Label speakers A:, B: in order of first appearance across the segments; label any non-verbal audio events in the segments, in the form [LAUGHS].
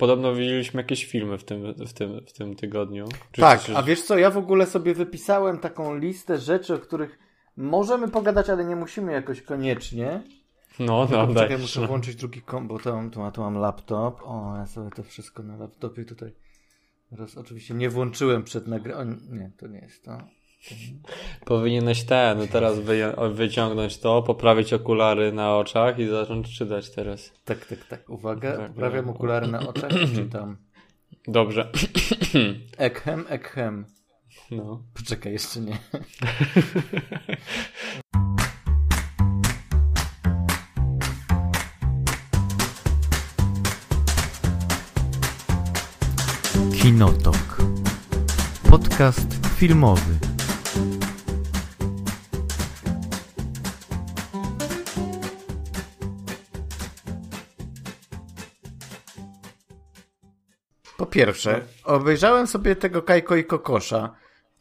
A: podobno widzieliśmy jakieś filmy w tym, w tym, w tym tygodniu.
B: Czy tak, a wiesz co, ja w ogóle sobie wypisałem taką listę rzeczy, o których możemy pogadać, ale nie musimy jakoś koniecznie.
A: No, no, daj.
B: Czekaj, muszę włączyć drugi kom, bo tam, tu, tu mam laptop. O, ja sobie to wszystko na laptopie tutaj. Teraz oczywiście nie włączyłem przed nagraniem. Nie, to nie jest to. [LAUGHS]
A: Powinieneś ten, no teraz wyciągnąć to, poprawić okulary na oczach i zacząć czytać teraz.
B: Tak, tak, tak. Uwaga, tak, poprawiam tak. okulary na oczach i czytam.
A: Dobrze. [COUGHS]
B: Ekhem, ekhem. No. Poczekaj, jeszcze nie. Kinotok. Podcast filmowy. Pierwsze, obejrzałem sobie tego Kajko i Kokosza.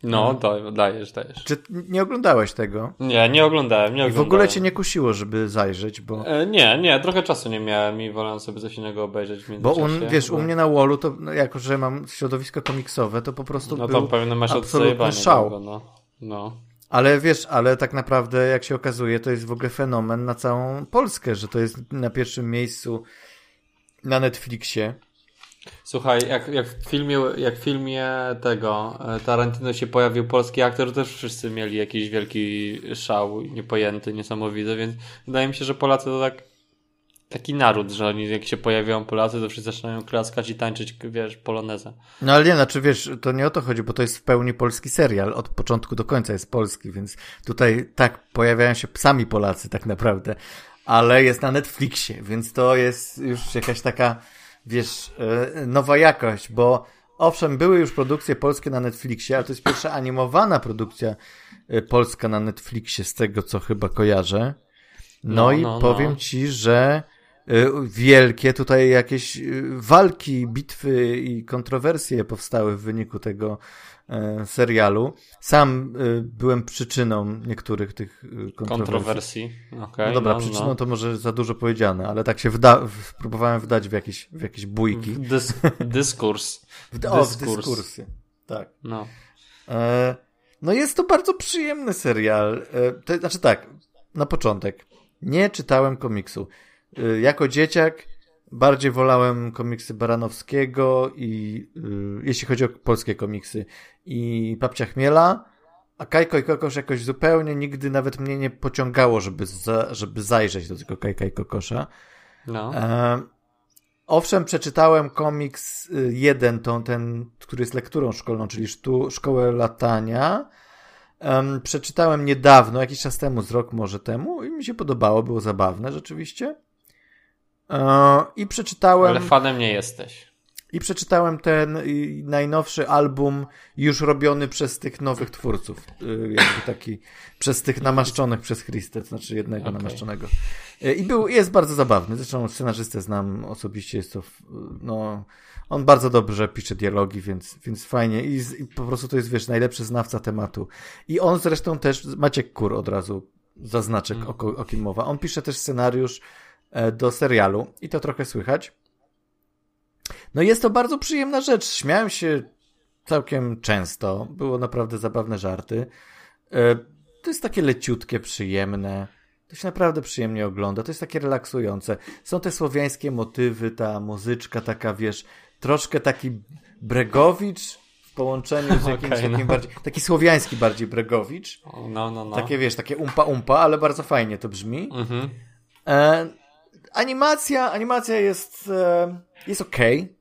A: No, to, dajesz, dajesz.
B: Czy nie oglądałeś tego?
A: Nie, nie oglądałem, nie oglądałem.
B: W ogóle cię nie kusiło, żeby zajrzeć, bo...
A: E, nie, nie, trochę czasu nie miałem i wolałem sobie coś innego obejrzeć w
B: Bo un, wiesz, bo... u mnie na Wallu, to no, jako, że mam środowisko komiksowe, to po prostu
A: No
B: to
A: pewnie masz absolutny szał. Tego, no. no.
B: Ale wiesz, ale tak naprawdę, jak się okazuje, to jest w ogóle fenomen na całą Polskę, że to jest na pierwszym miejscu na Netflixie.
A: Słuchaj, jak, jak, w filmie, jak w filmie tego e, Tarantino się pojawił polski aktor, to też wszyscy mieli jakiś wielki szał, niepojęty, niesamowity, więc wydaje mi się, że Polacy to tak taki naród, że oni jak się pojawiają Polacy, to wszyscy zaczynają klaskać i tańczyć, wiesz, polonezę.
B: No ale nie, znaczy wiesz, to nie o to chodzi, bo to jest w pełni polski serial, od początku do końca jest polski, więc tutaj tak pojawiają się sami Polacy tak naprawdę, ale jest na Netflixie, więc to jest już jakaś taka wiesz, e, nowa jakość, bo owszem, były już produkcje polskie na Netflixie, ale to jest pierwsza animowana produkcja e, polska na Netflixie, z tego co chyba kojarzę. No, no i no, powiem no. ci, że e, wielkie tutaj jakieś walki, bitwy i kontrowersje powstały w wyniku tego serialu. Sam e, byłem przyczyną niektórych tych e, kontrowersji.
A: kontrowersji. Okay,
B: no dobra,
A: no,
B: przyczyną no. to może za dużo powiedziane, ale tak się wda próbowałem wdać w jakieś, w jakieś bójki. W
A: dys dyskurs.
B: W, o, w dyskursy. Tak. No. E, no jest to bardzo przyjemny serial. E, to, znaczy tak, na początek. Nie czytałem komiksu. E, jako dzieciak Bardziej wolałem komiksy Baranowskiego i yy, jeśli chodzi o polskie komiksy i Papcia Chmiela, a Kajko i Kokosz jakoś zupełnie nigdy nawet mnie nie pociągało, żeby, za, żeby zajrzeć do tego Kajka i Kokosza. No. E, owszem, przeczytałem komiks y, jeden, to, ten, który jest lekturą szkolną, czyli sztu, Szkołę Latania. Um, przeczytałem niedawno, jakiś czas temu, z rok może temu i mi się podobało, było zabawne rzeczywiście. E, I przeczytałem.
A: Ale fanem nie jesteś.
B: I przeczytałem ten najnowszy album, już robiony przez tych nowych twórców. E, jakby taki, [LAUGHS] przez tych namaszczonych przez Christę, znaczy jednego okay. namaszczonego. E, I był, jest bardzo zabawny. Zresztą scenarzystę znam osobiście, jest to, no, on bardzo dobrze pisze dialogi, więc, więc fajnie. I, I, po prostu to jest, wiesz, najlepszy znawca tematu. I on zresztą też, Maciek Kur od razu zaznaczek, mm. o, o kim mowa. On pisze też scenariusz do serialu i to trochę słychać. No jest to bardzo przyjemna rzecz. Śmiałem się całkiem często. Było naprawdę zabawne żarty. E, to jest takie leciutkie, przyjemne. To się naprawdę przyjemnie ogląda. To jest takie relaksujące. Są te słowiańskie motywy, ta muzyczka taka, wiesz, troszkę taki Bregowicz w połączeniu z [LAUGHS] jakimś okay, takim no. bardziej, taki słowiański bardziej Bregowicz.
A: No, no, no.
B: Takie, wiesz, takie umpa-umpa, ale bardzo fajnie to brzmi. Mhm. E, animacja, animacja jest, e, jest okej. Okay.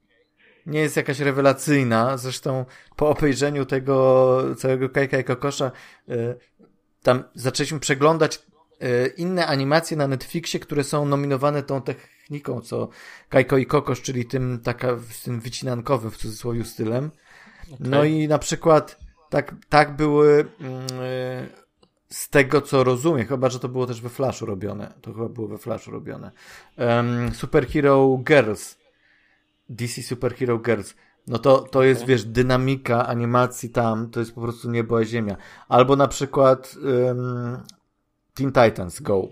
B: Nie jest jakaś rewelacyjna. Zresztą po obejrzeniu tego całego Kajka i Kokosza e, tam zaczęliśmy przeglądać e, inne animacje na Netflixie, które są nominowane tą techniką, co Kajko i Kokosz, czyli tym taka, tym wycinankowym w cudzysłowie stylem. Okay. No i na przykład tak, tak były mm, z tego co rozumiem, chyba że to było też we Flashu robione. To chyba było we Flashu robione. Um, Superhero Girls. DC Superhero Girls. No to, to jest, wiesz, dynamika animacji tam, to jest po prostu niebo a ziemia. Albo na przykład um, Teen Titans Go. To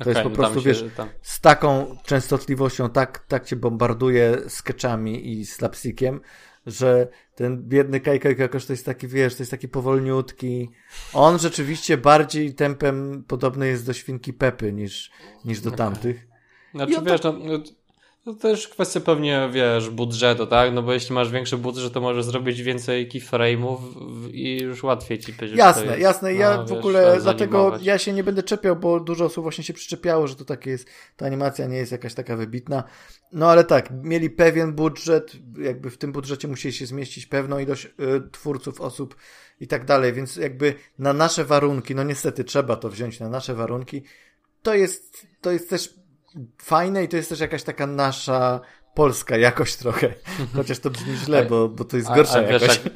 B: okay, jest po no prostu, wiesz, tam... z taką częstotliwością, tak, tak cię bombarduje sketchami i slapstickiem, że ten biedny Kajkaj jakoś to jest taki, wiesz, to jest taki powolniutki. On rzeczywiście bardziej tempem podobny jest do świnki Pepy niż, niż do okay. tamtych.
A: Znaczy, wiesz, to... no, to też kwestia pewnie, wiesz, budżetu, tak? No bo jeśli masz większy budżet, to możesz zrobić więcej keyframe'ów i już łatwiej ci będzie.
B: Jasne, jasne. Ja no, w wiesz, ogóle dlatego ja się nie będę czepiał, bo dużo osób właśnie się przyczepiało, że to takie jest, ta animacja nie jest jakaś taka wybitna. No ale tak, mieli pewien budżet, jakby w tym budżecie musieli się zmieścić pewną ilość y, twórców, osób i tak dalej, więc jakby na nasze warunki, no niestety trzeba to wziąć na nasze warunki, to jest, to jest też fajne i to jest też jakaś taka nasza polska jakość trochę. [LAUGHS] Chociaż to brzmi źle, bo, bo to jest gorsza a, a jakość. Wiesz,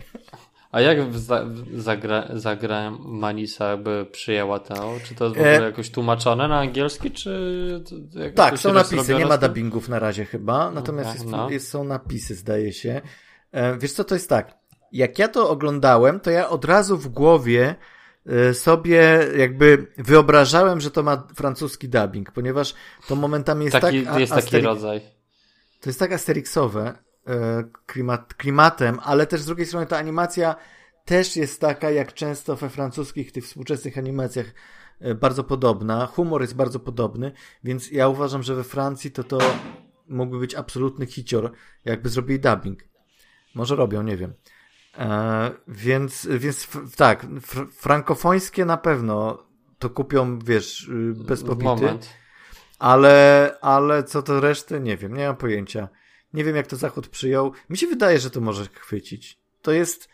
A: a jak za, zagra, zagra Manisa jakby przyjęła to? Czy to jest w ogóle e... jakoś tłumaczone na angielski, czy...
B: tak, są napisy, nie ma dubbingów na razie chyba, natomiast jest, no. jest, są napisy, zdaje się. E, wiesz co, to jest tak, jak ja to oglądałem, to ja od razu w głowie sobie jakby wyobrażałem, że to ma francuski dubbing, ponieważ to momentami jest
A: taki,
B: tak...
A: Jest taki rodzaj.
B: To jest tak asterixowe y, klimat, klimatem, ale też z drugiej strony ta animacja też jest taka, jak często we francuskich, tych współczesnych animacjach y, bardzo podobna. Humor jest bardzo podobny, więc ja uważam, że we Francji to to mógłby być absolutny hicior, jakby zrobili dubbing. Może robią, nie wiem. E, więc, więc tak, fr frankofońskie na pewno to kupią, wiesz, y, bez popity. Ale, ale co to reszty, nie wiem, nie mam pojęcia. Nie wiem, jak to Zachód przyjął. Mi się wydaje, że to może chwycić. To jest,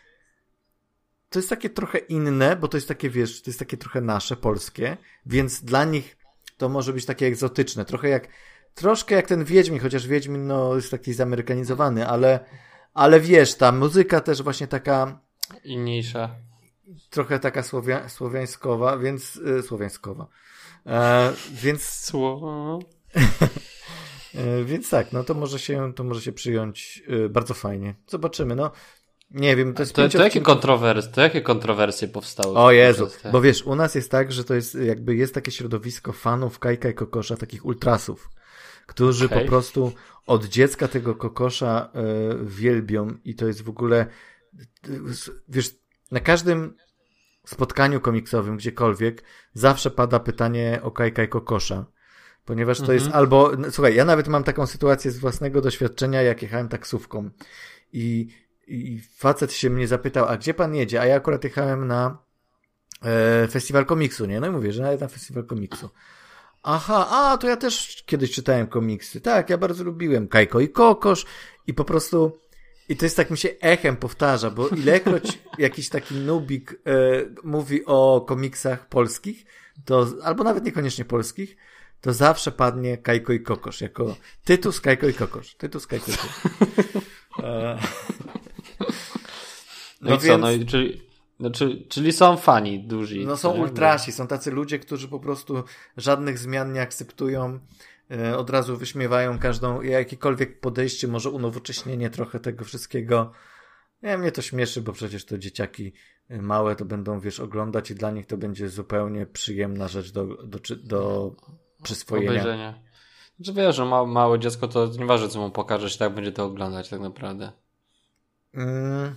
B: to jest takie trochę inne, bo to jest takie, wiesz, to jest takie trochę nasze, polskie, więc dla nich to może być takie egzotyczne. Trochę jak, troszkę jak ten Wiedźmin, chociaż Wiedźmin, no, jest taki zamerykanizowany, ale, ale wiesz, ta muzyka też właśnie taka...
A: Inniejsza.
B: Trochę taka słowia, słowiańskowa, więc... Yy, słowiańskowa. E, więc...
A: Słowo... [LAUGHS]
B: e, więc tak, no to może się, to może się przyjąć yy, bardzo fajnie. Zobaczymy, no. Nie wiem, to jest
A: to, to, jakie kontrowersje, to jakie kontrowersje powstały?
B: O Jezu, bo wiesz, u nas jest tak, że to jest jakby jest takie środowisko fanów Kajka i Kokosza, takich ultrasów, którzy okay. po prostu od dziecka tego kokosza y, wielbią i to jest w ogóle, wiesz, na każdym Aha, a to ja też kiedyś czytałem komiksy. Tak, ja bardzo lubiłem Kajko i Kokosz i po prostu i to jest tak mi się echem powtarza, bo ilekroć [LAUGHS] jakiś taki nubik e, mówi o komiksach polskich, to albo nawet niekoniecznie polskich, to zawsze padnie Kajko i Kokosz jako tytuł z Kajko i Kokosz. Tytuł z Kajko i Kokosz. [LAUGHS]
A: E, no, no i więc... co, no i czyli znaczy, czyli są fani duzi.
B: No są nie? ultrasi, są tacy ludzie, którzy po prostu żadnych zmian nie akceptują, e, od razu wyśmiewają każdą, jakiekolwiek podejście, może unowocześnienie trochę tego wszystkiego. Nie, mnie to śmieszy, bo przecież to dzieciaki e, małe to będą, wiesz, oglądać i dla nich to będzie zupełnie przyjemna rzecz do, do, do przyswojenia. Obejrzenia.
A: Znaczy wiesz, że ma, małe dziecko to nieważne co mu pokażesz, tak będzie to oglądać tak naprawdę.
B: Mm,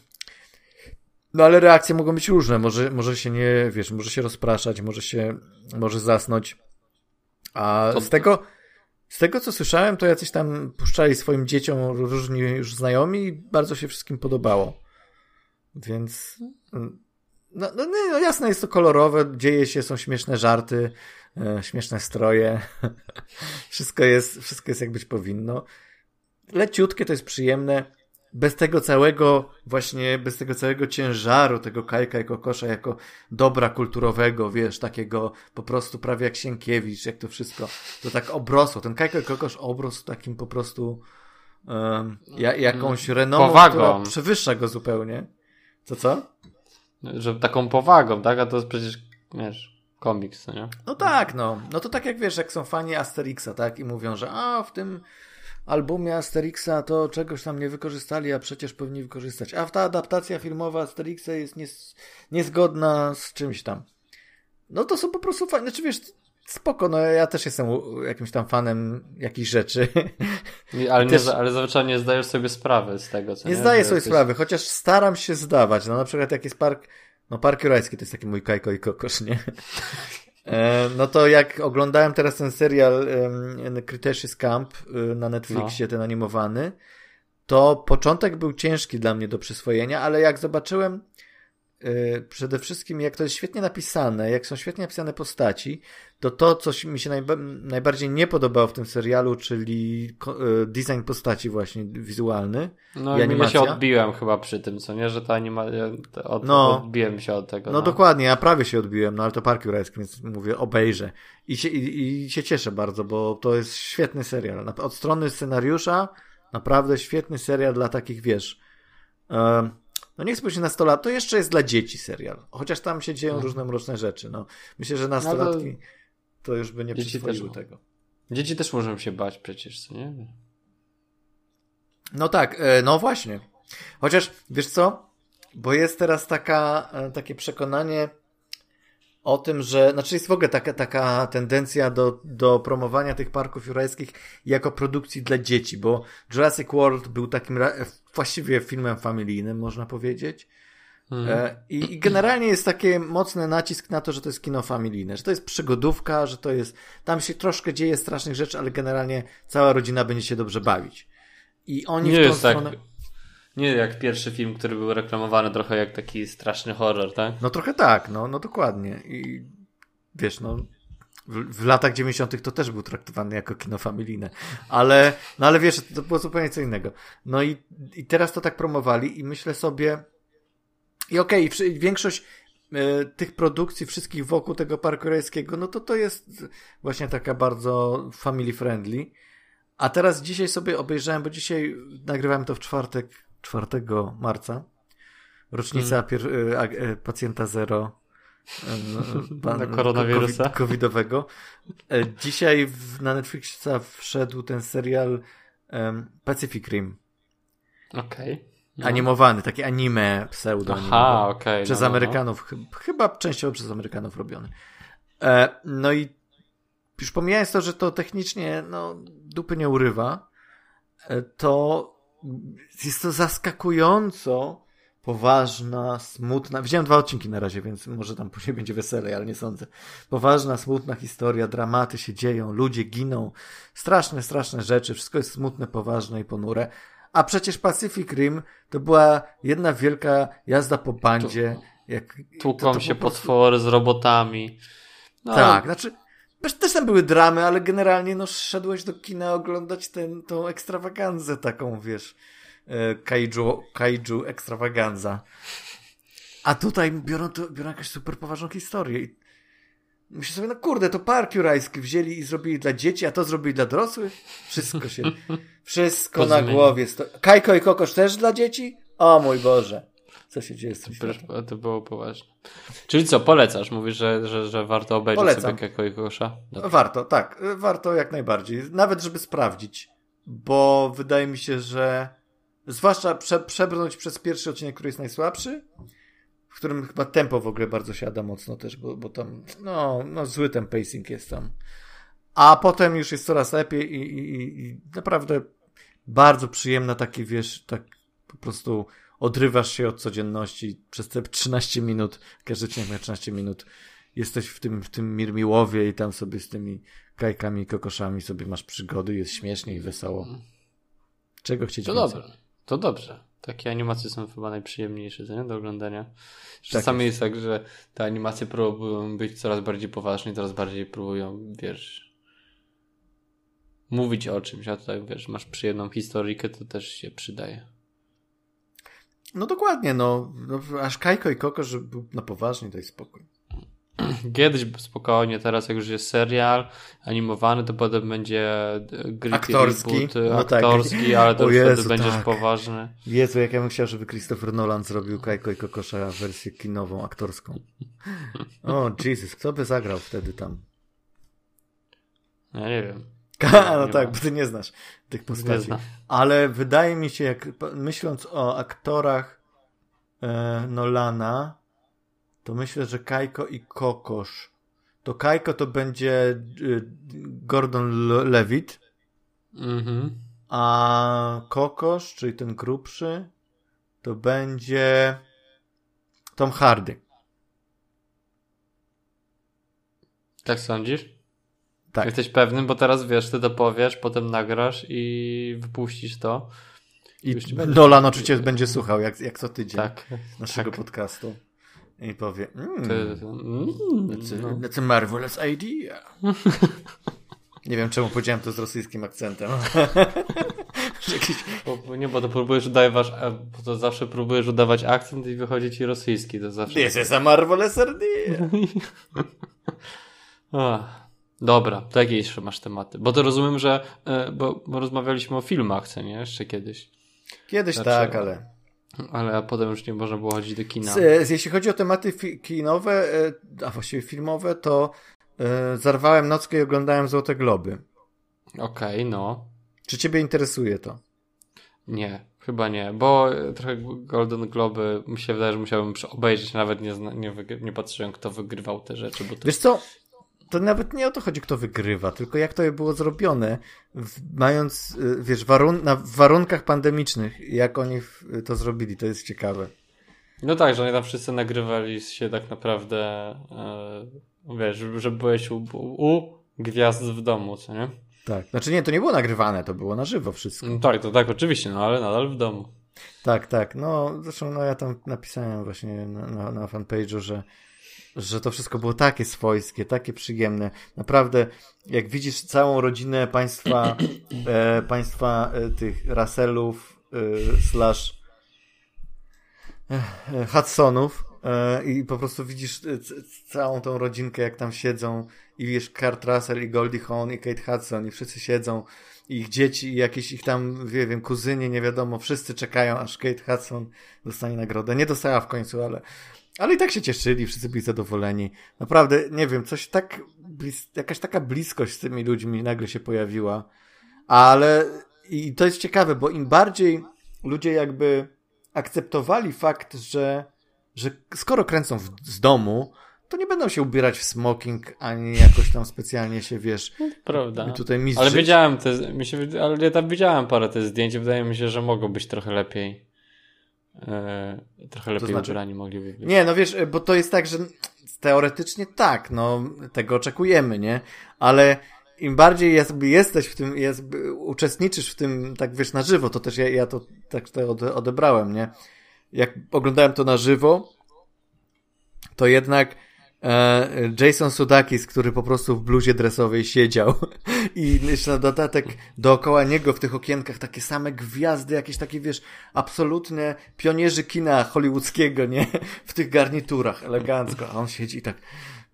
B: no ale reakcje mogą być różne. Może, może się nie, wiesz, może się rozpraszać, może się, może zasnąć. A z tego, z tego co słyszałem, to jacyś tam puszczali swoim dzieciom różni już znajomi i bardzo się wszystkim podobało. Więc, no, no, no jasne, jest to kolorowe, dzieje się, są śmieszne żarty, e, śmieszne stroje. [LAUGHS] wszystko jest, wszystko jest jak być powinno. Leciutkie, to jest przyjemne bez tego całego, właśnie bez tego całego ciężaru, tego Kajka i Kokosza jako dobra kulturowego, wiesz, takiego po prostu prawie jak Sienkiewicz, jak to wszystko, to tak obrosło. Ten Kajka i Kokosz obrósł takim po prostu um, ja, jakąś renomą, Powagą. która przewyższa go zupełnie. Co, co?
A: Że taką powagą, tak? A to jest przecież, wiesz, komiks, nie?
B: No tak, no. No to tak jak wiesz, jak są fani Asterixa, tak? I mówią, że a, w tym albumie Asterixa to czegoś tam nie wykorzystali, a przecież powinni wykorzystać. A ta adaptacja filmowa Asterixa jest nies niezgodna z czymś tam. No to są po prostu fajne. Czy wiesz, spoko, no ja też jestem jakimś tam fanem jakichś rzeczy.
A: Ale, też... nie, ale zwyczajnie nie zdajesz sobie sprawy z tego, co
B: nie? Nie zdaję sobie sprawy, chociaż staram się zdawać. No na przykład jak jest park, no Park Jurajski to jest taki mój kajko i kokosz, nie? E, no to jak oglądałem teraz ten serial Cretaceous Camp y, na Netflixie, no. ten animowany, to początek był ciężki dla mnie do przyswojenia, ale jak zobaczyłem yy, przede wszystkim, jak to jest świetnie napisane, jak są świetnie napisane postaci, to to, co mi się najba najbardziej nie podobało w tym serialu, czyli yy, design postaci właśnie wizualny
A: No i, animacja. ja się odbiłem chyba przy tym, co nie, że ta animacja, od, no, odbiłem się od tego.
B: No, no, dokładnie, ja prawie się odbiłem, no ale to Park Jurajski, więc mówię, obejrzę. I się, i, I się cieszę bardzo, bo to jest świetny serial. Od strony scenariusza, Naprawdę świetny serial dla takich, wiesz, no nie chcę na 100 lat, to jeszcze jest dla dzieci serial. Chociaż tam się dzieją no. różne mroczne rzeczy. No. Myślę, że nastolatki no to już by nie przyswoiły tego.
A: Dzieci też możemy się bać przecież, co nie?
B: No tak, e, no właśnie. Chociaż, wiesz co? Bo jest teraz taka, e, takie przekonanie, o tym, że, znaczy jest w ogóle taka, taka tendencja do, do promowania tych parków jurajskich jako produkcji dla dzieci, bo Jurassic World był takim właściwie filmem familijnym, można powiedzieć. Hmm. I, I generalnie jest taki mocny nacisk na to, że to jest kino familijne, że to jest przygodówka, że to jest, tam się troszkę dzieje strasznych rzeczy, ale generalnie cała rodzina będzie się dobrze bawić. I oni
A: Nie w tą jest tak stronę... tak nie jak pierwszy film, który był reklamowany trochę jak taki straszny horror, tak?
B: No trochę tak, no, no dokładnie. I wiesz, no w, w latach 90. to też był traktowany jako kino familijne. Ale, no ale wiesz, to było zupełnie co innego. No i, i teraz to tak promowali i myślę sobie i okej, okay, większość y, tych produkcji, wszystkich wokół tego parku korejskiego, no to to jest właśnie taka bardzo family friendly. A teraz dzisiaj sobie obejrzałem, bo dzisiaj nagrywałem to w czwartek 4 marca. Rocznica hmm. pier- y, y, pacjenta zero [LAUGHS]
A: pan, na koronawirusa COVID,
B: covidowego. E, dzisiaj w, na Netflixa wszedł ten serial um, Pacific Rim.
A: Okej. Okay.
B: No. Animowany, taki anime pseudo.
A: Aha, okej. Okay.
B: Przez no, no, no. Amerykanów, no. chyba częściowo przez Amerykanów robiony. E, no i już pomijając to, że to technicznie no, dupy nie urywa, e, to jest to zaskakująco poważna, smutna. Widziałem dwa odcinki na razie, więc może tam później będzie weselej, ale nie sądzę. Poważna, smutna historia, dramaty się dzieją, ludzie giną, straszne, straszne rzeczy, wszystko jest smutne, poważne i ponure. A przecież Pacific Rim to była jedna wielka jazda po bandzie. Jak,
A: Tłuką to, to się po prostu... potwory z robotami.
B: No. Tak, znaczy też tam były dramy, ale generalnie no szedłeś do kina oglądać ten, tą ekstrawaganzę taką, wiesz, e, kaiju, kaiju ekstrawaganza. A tutaj biorą, to, biorą jakąś super poważną historię i myślę sobie, no kurde, to park jurajski wzięli i zrobili dla dzieci, a to zrobili dla dorosłych? Wszystko się, wszystko na głowie. Sto... Kajko i Kokosz też dla dzieci? O mój Boże co się dzieje z tym
A: to, to było poważne. Czyli co, polecasz? Mówisz, że, że, że warto obejrzeć Polecam. sobie Keko i Kosza?
B: Warto, tak. Warto jak najbardziej. Nawet, żeby sprawdzić. Bo wydaje mi się, że zwłaszcza prze, przebrnąć przez pierwszy odcinek, który jest najsłabszy, w którym chyba tempo w ogóle bardzo siada mocno też, bo, bo tam, no, no zły ten pacing jest tam. A potem już jest coraz lepiej i, i, i naprawdę bardzo przyjemna takie, wiesz, tak po prostu odrywasz się od codzienności przez te 13 minut, każdy odcinek ma 13 minut, jesteś w tym, w tym Mirmiłowie i tam sobie z tymi kajkami i kokoszami sobie masz przygody, jest śmiesznie i wesoło. Czego chcieć
A: To więcej? dobrze, to dobrze. Takie animacje są chyba najprzyjemniejsze nie? do oglądania. Czasami tak jest. jest tak, że te animacje próbują być coraz bardziej poważne, coraz bardziej próbują, wiesz, mówić o czymś, a tutaj, wiesz, masz przyjemną historykę, to też się przydaje.
B: No dokładnie, no, no aż Kajko i Koko, żeby był na poważnie, daj spokój.
A: Kiedyś spokojnie, teraz jak już jest serial animowany, to potem będzie
B: aktorski,
A: reboot, no tak. aktorski, tak. ale to Jezu, wtedy będziesz tak. poważny.
B: Jezu, jak ja bym chciał, żeby Christopher Nolan zrobił Kajko i Kokosza wersję kinową, aktorską. O, Jesus, kto by zagrał wtedy tam?
A: Ja nie wiem. [LAUGHS]
B: no tak, bo ty nie znasz tych postaci. Ale wydaje mi się, jak myśląc o aktorach e, Nolana, to myślę, że Kajko i Kokosz to Kajko to będzie y, Gordon Levitt,
A: Mhm.
B: a Kokosz, czyli ten grubszy, to będzie Tom Hardy.
A: Tak sądzisz?
B: Tak.
A: Jesteś pewny, bo teraz wiesz, ty to powiesz, potem nagrasz i wypuścisz to.
B: I Dolan oczywiście będzie słuchał, jak, jak co tydzień
A: Tak.
B: naszego
A: tak.
B: podcastu. I powie,
A: To,
B: mm,
A: mm,
B: that's,
A: no.
B: a, that's a marvelous idea. [LAUGHS] Nie wiem, czemu powiedziałem to z rosyjskim akcentem. [LAUGHS] Jakiś...
A: Bo, nie, bo to próbujesz udawać, bo to zawsze próbujesz udawać akcent i wychodzi ci rosyjski. To zawsze.
B: This is a marvelous idea. [LAUGHS]
A: Ach, dobra, to jakie jeszcze masz tematy? Bo to rozumiem, że. e, Bo, bo rozmawialiśmy o filmach, co nie? Jeszcze kiedyś.
B: Kiedyś
A: Znaczy,
B: tak, ale...
A: Ale potem już nie można było chodzić do kina.
B: Jeśli chodzi o tematy kinowe, e, a właściwie filmowe, to e, zarwałem nockę i oglądałem Złote Globy.
A: Okej, no.
B: Czy ciebie interesuje to?
A: Nie, chyba nie, bo e, trochę Golden Globy mi się wydaje, że musiałbym obejrzeć, nawet nie, nie, nie patrzyłem, kto wygrywał te rzeczy, bo to...
B: Wiesz co? To nawet nie o to chodzi, kto wygrywa, tylko jak to było zrobione, mając, y, wiesz, warun na w warunkach pandemicznych, jak oni to zrobili, to jest ciekawe.
A: No tak, że oni tam wszyscy nagrywali się tak naprawdę, e, wiesz, że byłeś u, u gwiazd w domu, co nie?
B: Tak. Znaczy nie, to nie było nagrywane, to było na żywo wszystko.
A: No tak, to tak, oczywiście, no ale nadal w domu.
B: Tak, tak. No, zresztą no, ja tam napisałem właśnie na, na, na fanpage'u, że, że to wszystko było takie swojskie, takie przyjemne. Naprawdę, jak widzisz całą rodzinę państwa, [CLEARS THROAT] e, państwa e, tych Russellów e, slash e, Hudsonów e, i po prostu widzisz e, całą tą rodzinkę, jak tam siedzą i wiesz, Kurt Russell i Goldie Hawn i Kate Hudson i wszyscy siedzą i ich dzieci i jakieś ich tam, nie wiem, kuzyni, nie wiadomo, wszyscy czekają, aż Kate Hudson dostanie nagrodę. Nie dostała w końcu, ale, ale i tak się cieszyli, wszyscy byli zadowoleni. Naprawdę, nie wiem, coś tak, jakaś taka bliskość z tymi ludźmi nagle się pojawiła. Ale i to jest ciekawe, bo im bardziej ludzie jakby akceptowali fakt, że, że skoro kręcą w, z domu, to nie będą się ubierać w smoking, ani jakoś tam specjalnie się, wiesz,
A: Prawda.
B: tutaj mistrzyć.
A: Ale wiedziałem te, mi się, ale ja tam widziałem parę tych zdjęć, wydaje mi się, że mogą być trochę lepiej. E, trochę lepiej
B: znaczy?
A: ubrani mogliby być.
B: Nie, no wiesz, bo to jest tak, że teoretycznie tak, no tego oczekujemy, nie? Ale im bardziej jesteś w tym, jakby uczestniczysz w tym, tak wiesz, na żywo, to też ja, ja to tak to ode- odebrałem, nie? Jak oglądałem to na żywo, to jednak e, Jason Sudeikis, który po prostu w bluzie dresowej siedział [LAUGHS] i jeszcze na dodatek dookoła niego w tych okienkach takie same gwiazdy, jakieś takie, wiesz, absolutne pionierzy kina hollywoodzkiego, nie? W tych garniturach, elegancko, a on siedzi i tak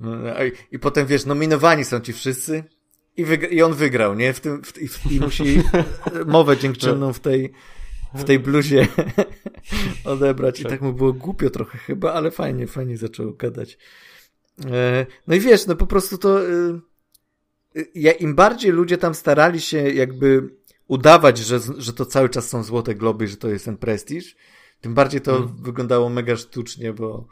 B: no, i, i potem, wiesz, nominowani są ci wszyscy i, i on wygrał, nie? W tym, w, i, w, I musi mowę dziękczynną w tej w tej bluzie [LAUGHS] odebrać i tak mu było głupio trochę chyba, ale fajnie, fajnie zaczął gadać. E, No i wiesz, no po prostu to y, ja, im bardziej ludzie tam starali się jakby udawać, że, że to cały czas są złote globy, że to jest ten prestiż, tym bardziej to
A: Mm.
B: wyglądało mega sztucznie, bo,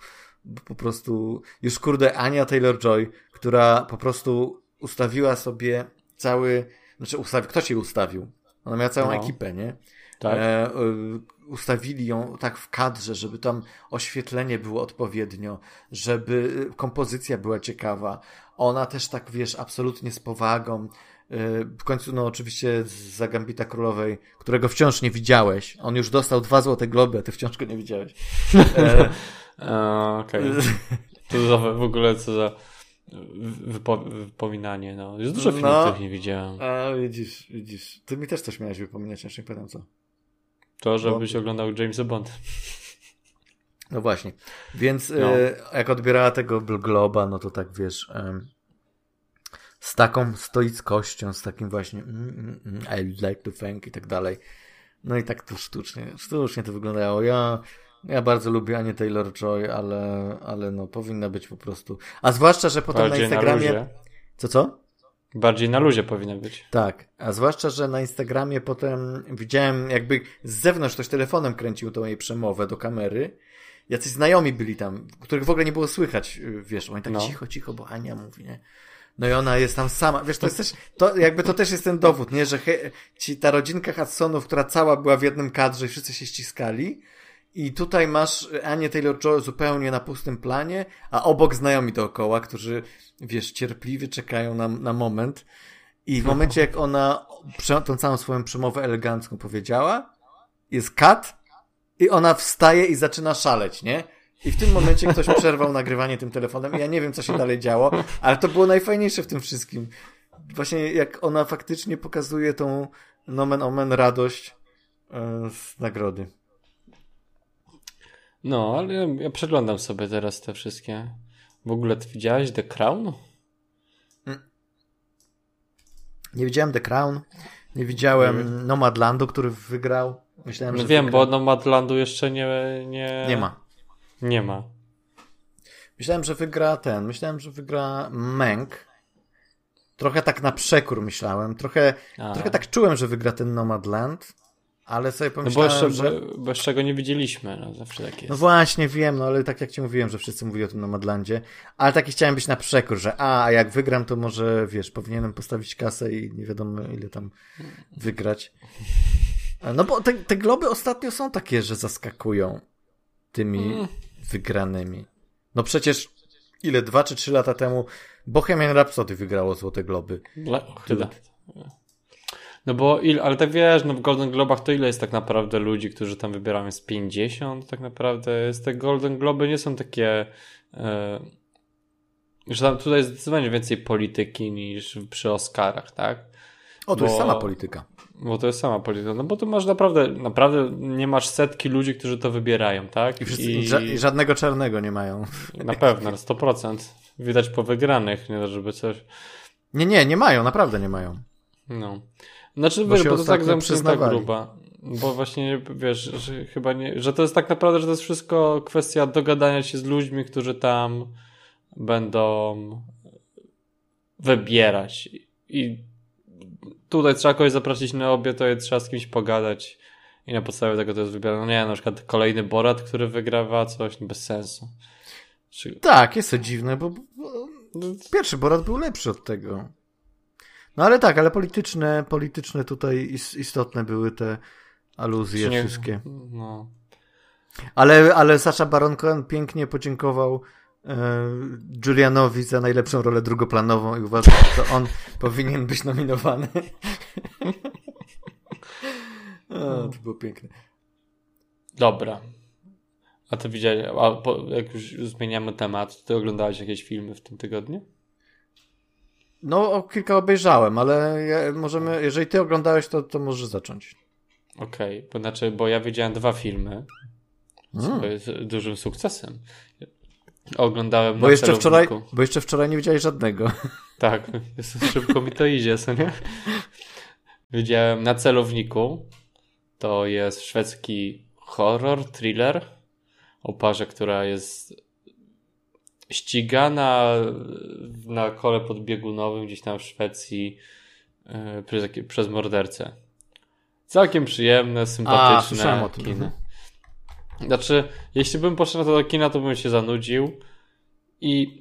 B: bo po prostu już kurde Ania Taylor-Joy, która po prostu ustawiła sobie cały, znaczy ustawi, ktoś jej ustawił? Ona miała całą
A: No.
B: ekipę, nie?
A: Tak.
B: E, y, ustawili ją tak w kadrze, żeby tam oświetlenie było odpowiednio, żeby y, kompozycja była ciekawa. Ona też tak, wiesz, absolutnie z powagą. Y, W końcu, no oczywiście za Gambita Królowej, którego wciąż nie widziałeś. On już dostał dwa złote globy, a ty wciąż go nie widziałeś. [LAUGHS] E,
A: E, Okej. To za, w ogóle co za wypo, wypominanie, no. Jest dużo filmów,
B: No.
A: których nie widziałem.
B: a widzisz, widzisz. Ty mi też coś miałeś wypominać, ja już nie pamiętam co.
A: To, żebyś oglądał Jamesa Bond.
B: No właśnie. Więc
A: No.
B: e, jak odbierała tego Globa, no to tak wiesz, z taką stoickością, z takim właśnie mm, mm, mm, I like to thank i tak dalej. No i tak to sztucznie, sztucznie to wyglądało. Ja, ja bardzo lubię Anię Taylor-Joy, ale, ale no powinna być po prostu. A zwłaszcza, że potem
A: Bardziej
B: na
A: na
B: Instagramie...
A: luzie.
B: co, co?
A: Bardziej na luzie powinna być.
B: Tak, a zwłaszcza, że na Instagramie potem widziałem jakby z zewnątrz ktoś telefonem kręcił tą jej przemowę do kamery jacyś znajomi byli tam, których w ogóle nie było słychać, y, wiesz, oni tak
A: No.
B: cicho, cicho, bo Ania mówi, nie? No i ona jest tam sama, wiesz, to jest też, to jakby to też jest ten dowód, nie, że he, ci, ta rodzinka Hudsonów, która cała była w jednym kadrze i wszyscy się ściskali i tutaj masz Anię Taylor-Joy zupełnie na pustym planie, a obok znajomi dookoła, którzy, wiesz, cierpliwie czekają na, na moment i w momencie jak ona tą całą swoją przemowę elegancką powiedziała, jest kat i ona wstaje i zaczyna szaleć, nie? I w tym momencie ktoś przerwał nagrywanie tym telefonem ja nie wiem, co się dalej działo, ale to było najfajniejsze w tym wszystkim. Właśnie jak ona faktycznie pokazuje tą nomen omen radość e, z nagrody.
A: No, ale ja, ja przeglądam sobie teraz te wszystkie. W ogóle ty widziałeś The Crown?
B: Nie widziałem The Crown, nie widziałem Nomadlandu, który wygrał. Myślałem,
A: No
B: że
A: wiem,
B: wygra...
A: bo Nomadlandu jeszcze nie, nie...
B: nie ma.
A: Nie ma.
B: Myślałem, że wygra ten. Myślałem, że wygra Mank. Trochę tak na przekór myślałem. Trochę,
A: A.
B: trochę tak czułem, że wygra ten Nomadland, ale sobie
A: No bo
B: pomyślałem,
A: jeszcze,
B: że...
A: bo, bo jeszcze go nie widzieliśmy, no zawsze tak jest.
B: No właśnie, wiem, no ale tak jak ci mówiłem, że wszyscy mówili o tym Nomadlandzie, ale taki chciałem być na przekór, że a, a jak wygram, to może, wiesz, powinienem postawić kasę i nie wiadomo ile tam wygrać. No bo te, te globy ostatnio są takie, że zaskakują tymi
A: Mm.
B: wygranymi. No przecież ile, dwa czy trzy lata temu Bohemian Rhapsody wygrało Złote Globy.
A: Le- Chyba. No bo ile, ale tak wiesz, no w Golden Globach to ile jest tak naprawdę ludzi, którzy tam wybierają? Jest 50 tak naprawdę. Jest te Golden Globy nie są takie. E, że tam tutaj jest zdecydowanie więcej polityki niż przy Oscarach, tak?
B: O, tu
A: Bo-
B: jest sama polityka.
A: Bo to jest sama polityka. No bo tu masz naprawdę, naprawdę nie masz setki ludzi, którzy to wybierają, tak?
B: I, wszyscy, i... ża- żadnego czarnego nie mają. [LAUGHS]
A: Na pewno, na 100%. Widać po wygranych, nie żeby coś.
B: Nie, nie, nie mają, naprawdę nie mają.
A: No. Znaczy,
B: Bo
A: wiesz, bo to tak zamknięta gruba. Bo właśnie, wiesz, że chyba nie, że to jest tak naprawdę, że to jest wszystko kwestia dogadania się z ludźmi, którzy tam będą wybierać. I tutaj trzeba kogoś zaprosić na obie, to trzeba z kimś pogadać i na podstawie tego to jest wybierane. No nie, na przykład kolejny Borat, który wygrywa coś, no bez sensu. Czy,
B: Tak, jest to dziwne, bo, bo pierwszy Borat był lepszy od tego. No ale tak, ale polityczne, polityczne tutaj is, istotne były te aluzje
A: czy nie-
B: wszystkie.
A: No.
B: Ale, ale Sasha Baron Cohen pięknie podziękował e, Julianowi za najlepszą rolę drugoplanową i uważam, że to on [LAUGHS] powinien być nominowany. [LAUGHS] o, to było piękne.
A: Dobra. A ty widziałeś, a po, jak już zmieniamy temat, ty oglądałeś jakieś filmy w tym tygodniu?
B: No, o kilka obejrzałem, ale możemy, jeżeli ty oglądałeś, to, to możesz zacząć.
A: Okej, bo znaczy, bo ja widziałem dwa filmy, co
B: Mm.
A: jest dużym sukcesem. Oglądałem
B: Bo
A: na
B: jeszcze, wczoraj,
A: celowniku.
B: bo jeszcze wczoraj nie widziałeś żadnego. [LAUGHS]
A: Tak, szybko mi to idzie, co nie? Widziałem na celowniku. To jest szwedzki horror, thriller o parze, która jest ścigana na kole podbiegunowym gdzieś tam w Szwecji yy, przez, przez mordercę. Całkiem przyjemne, sympatyczne
B: o tym.
A: kino. Znaczy, jeśli bym poszedł na to do kina, to bym się zanudził i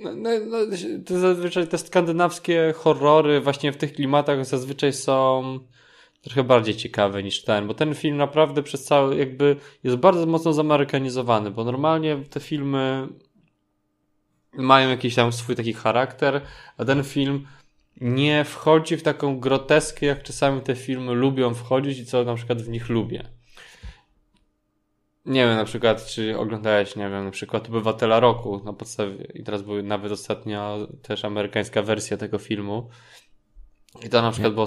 A: no, no, no, to zazwyczaj te skandynawskie horrory właśnie w tych klimatach zazwyczaj są trochę bardziej ciekawe niż ten, bo ten film naprawdę przez cały jakby jest bardzo mocno zamerykanizowany, bo normalnie te filmy mają jakiś tam swój taki charakter, a ten film nie wchodzi w taką groteskę, jak czasami te filmy lubią wchodzić i co na przykład w nich lubię. Nie wiem, na przykład, czy oglądałeś, nie wiem, na przykład Obywatela Roku na podstawie, i teraz była nawet ostatnio też amerykańska wersja tego filmu. I to na przykład, było,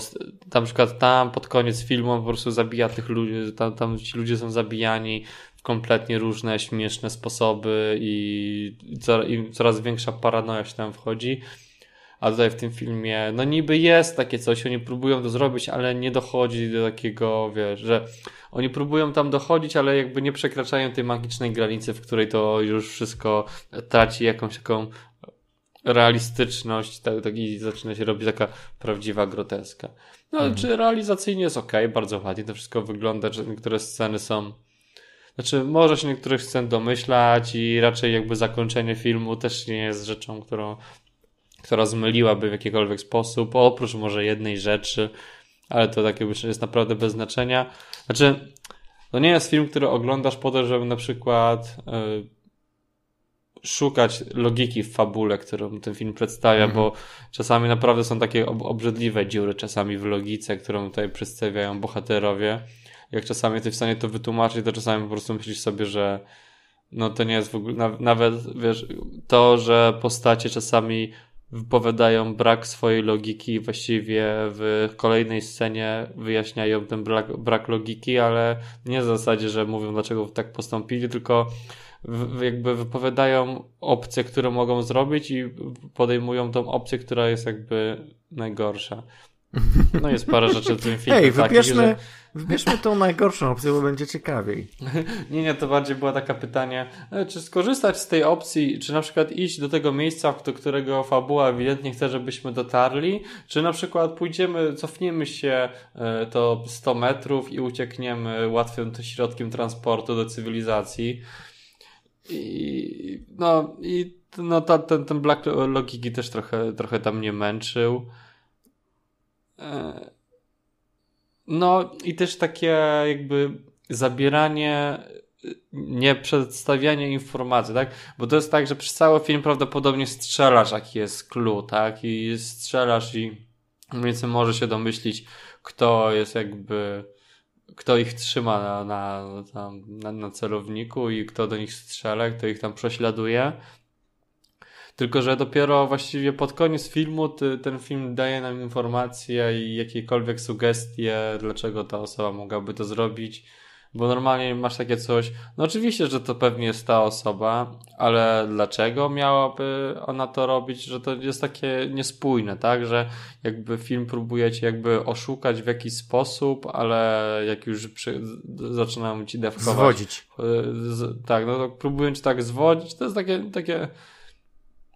A: tam, na przykład tam pod koniec filmu on po prostu zabija tych ludzi, tam, tam ci ludzie są zabijani w kompletnie różne, śmieszne sposoby i, i, co, i coraz większa paranoja się tam wchodzi. A tutaj w tym filmie, no niby jest takie coś, oni próbują to zrobić, ale nie dochodzi do takiego, wiesz, że oni próbują tam dochodzić, ale jakby nie przekraczają tej magicznej granicy, w której to już wszystko traci jakąś taką realistyczność, tak, tak i zaczyna się robić taka prawdziwa groteska. No ale czy realizacyjnie jest ok, bardzo ładnie, to wszystko wygląda, że niektóre sceny są znaczy może się niektórych scen domyślać i raczej jakby zakończenie filmu też nie jest rzeczą, którą która zmyliłaby w jakikolwiek sposób, oprócz może jednej rzeczy, ale to takie jest naprawdę bez znaczenia. Znaczy, to nie jest film, który oglądasz po to, żeby na przykład yy, szukać logiki w fabule, którą ten film przedstawia, mm -hmm. bo czasami naprawdę są takie ob obrzydliwe dziury czasami w logice, którą tutaj przedstawiają bohaterowie. Jak czasami jesteś w stanie to wytłumaczyć, to czasami po prostu myślisz sobie, że no to nie jest w ogóle, nawet wiesz, to, że postacie czasami wypowiadają brak swojej logiki, właściwie w kolejnej scenie wyjaśniają ten brak, brak logiki, ale nie w zasadzie, że mówią dlaczego tak postąpili, tylko w, jakby wypowiadają opcję, którą mogą zrobić i podejmują tą opcję, która jest jakby najgorsza. No jest parę rzeczy w tym filmie.
B: Hej, wybierzmy, takich, że... wybierzmy tą najgorszą opcję, bo będzie ciekawiej. [LAUGHS]
A: nie, nie, to bardziej było takie pytanie, e, czy skorzystać z tej opcji, czy na przykład iść do tego miejsca, do którego fabuła ewidentnie chce, żebyśmy dotarli, czy na przykład pójdziemy, cofniemy się e, to 100 metrów i uciekniemy łatwym środkiem transportu do cywilizacji. I, no, i no, ta, ten, ten black logiki też trochę, trochę tam mnie męczył. E, no i też takie jakby zabieranie, nie przedstawianie informacji, tak? Bo to jest tak, że przez cały film prawdopodobnie strzelasz, jaki jest clue, tak? I strzelasz i mniej więcej może się domyślić, kto jest jakby, kto ich trzyma na, na, na, na celowniku i kto do nich strzela, kto ich tam prześladuje. Tylko, że dopiero właściwie pod koniec filmu ty, ten film daje nam informacje i jakiekolwiek sugestie, dlaczego ta osoba mogłaby to zrobić. Bo normalnie masz takie coś, no oczywiście, że to pewnie jest ta osoba, ale dlaczego miałaby ona to robić, że to jest takie niespójne, tak? Że jakby film próbuje cię jakby oszukać w jakiś sposób, ale jak już przy, zaczynam ci dewkować.
B: Zwodzić.
A: Z, tak, no to próbując tak zwodzić, to jest takie, takie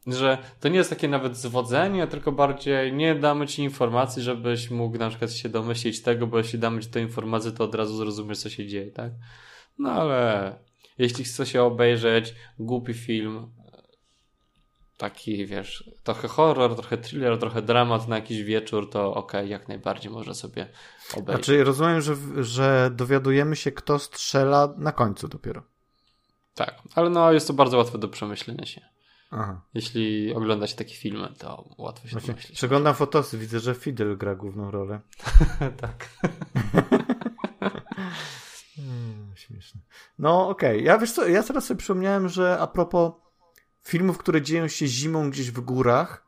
A: że to nie jest takie nawet zwodzenie, tylko bardziej nie damy ci informacji, żebyś mógł na przykład się domyślić tego, bo jeśli damy ci tę informację, to od razu zrozumiesz, co się dzieje, tak? No ale jeśli chce się obejrzeć głupi film, taki, wiesz, trochę horror, trochę thriller, trochę dramat na jakiś wieczór, to okej, okay, jak najbardziej można sobie obejrzeć.
B: Znaczy, rozumiem, że, że dowiadujemy się, kto strzela na końcu dopiero.
A: Tak, ale no jest to bardzo łatwe do przemyślenia się. Aha. Jeśli ogląda się takie filmy, to łatwo się Właśnie, domyślić.
B: Przeglądam fotosy, widzę, że Fidel gra główną rolę. [LAUGHS]
A: tak. [LAUGHS]
B: hmm, śmieszne. No okej, okay. ja wiesz co, ja teraz sobie przypomniałem, że a propos filmów, które dzieją się zimą gdzieś w górach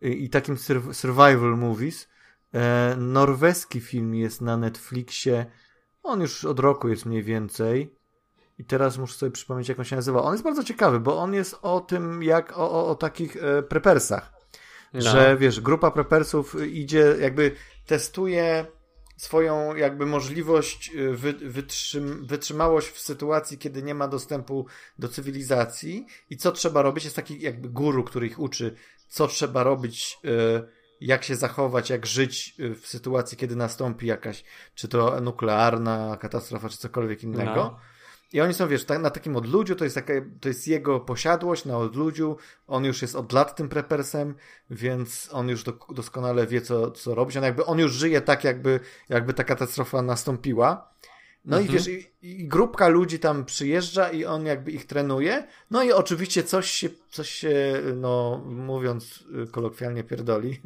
B: i, i takim survival movies, e, norweski film jest na Netflixie, on już od roku jest mniej więcej, i teraz muszę sobie przypomnieć, jak on się nazywa. On jest bardzo ciekawy, bo on jest o tym, jak o, o, o takich e, prepersach. No. Że wiesz, grupa prepersów idzie, jakby testuje swoją jakby możliwość e, wy, wytrzym, wytrzymałość w sytuacji, kiedy nie ma dostępu do cywilizacji i co trzeba robić. Jest taki jakby guru, który ich uczy, co trzeba robić, e, jak się zachować, jak żyć w sytuacji, kiedy nastąpi jakaś, czy to nuklearna katastrofa, czy cokolwiek innego. No. I oni są, wiesz, tak, na takim odludziu, to jest, taka, to jest jego posiadłość na odludziu, on już jest od lat tym prepersem, więc on już do, doskonale wie, co, co robić. On jakby, on już żyje tak, jakby, jakby ta katastrofa nastąpiła. No mhm. i wiesz, i, i, grupka ludzi tam przyjeżdża i on jakby ich trenuje. No i oczywiście coś się, coś się no mówiąc kolokwialnie, pierdoli.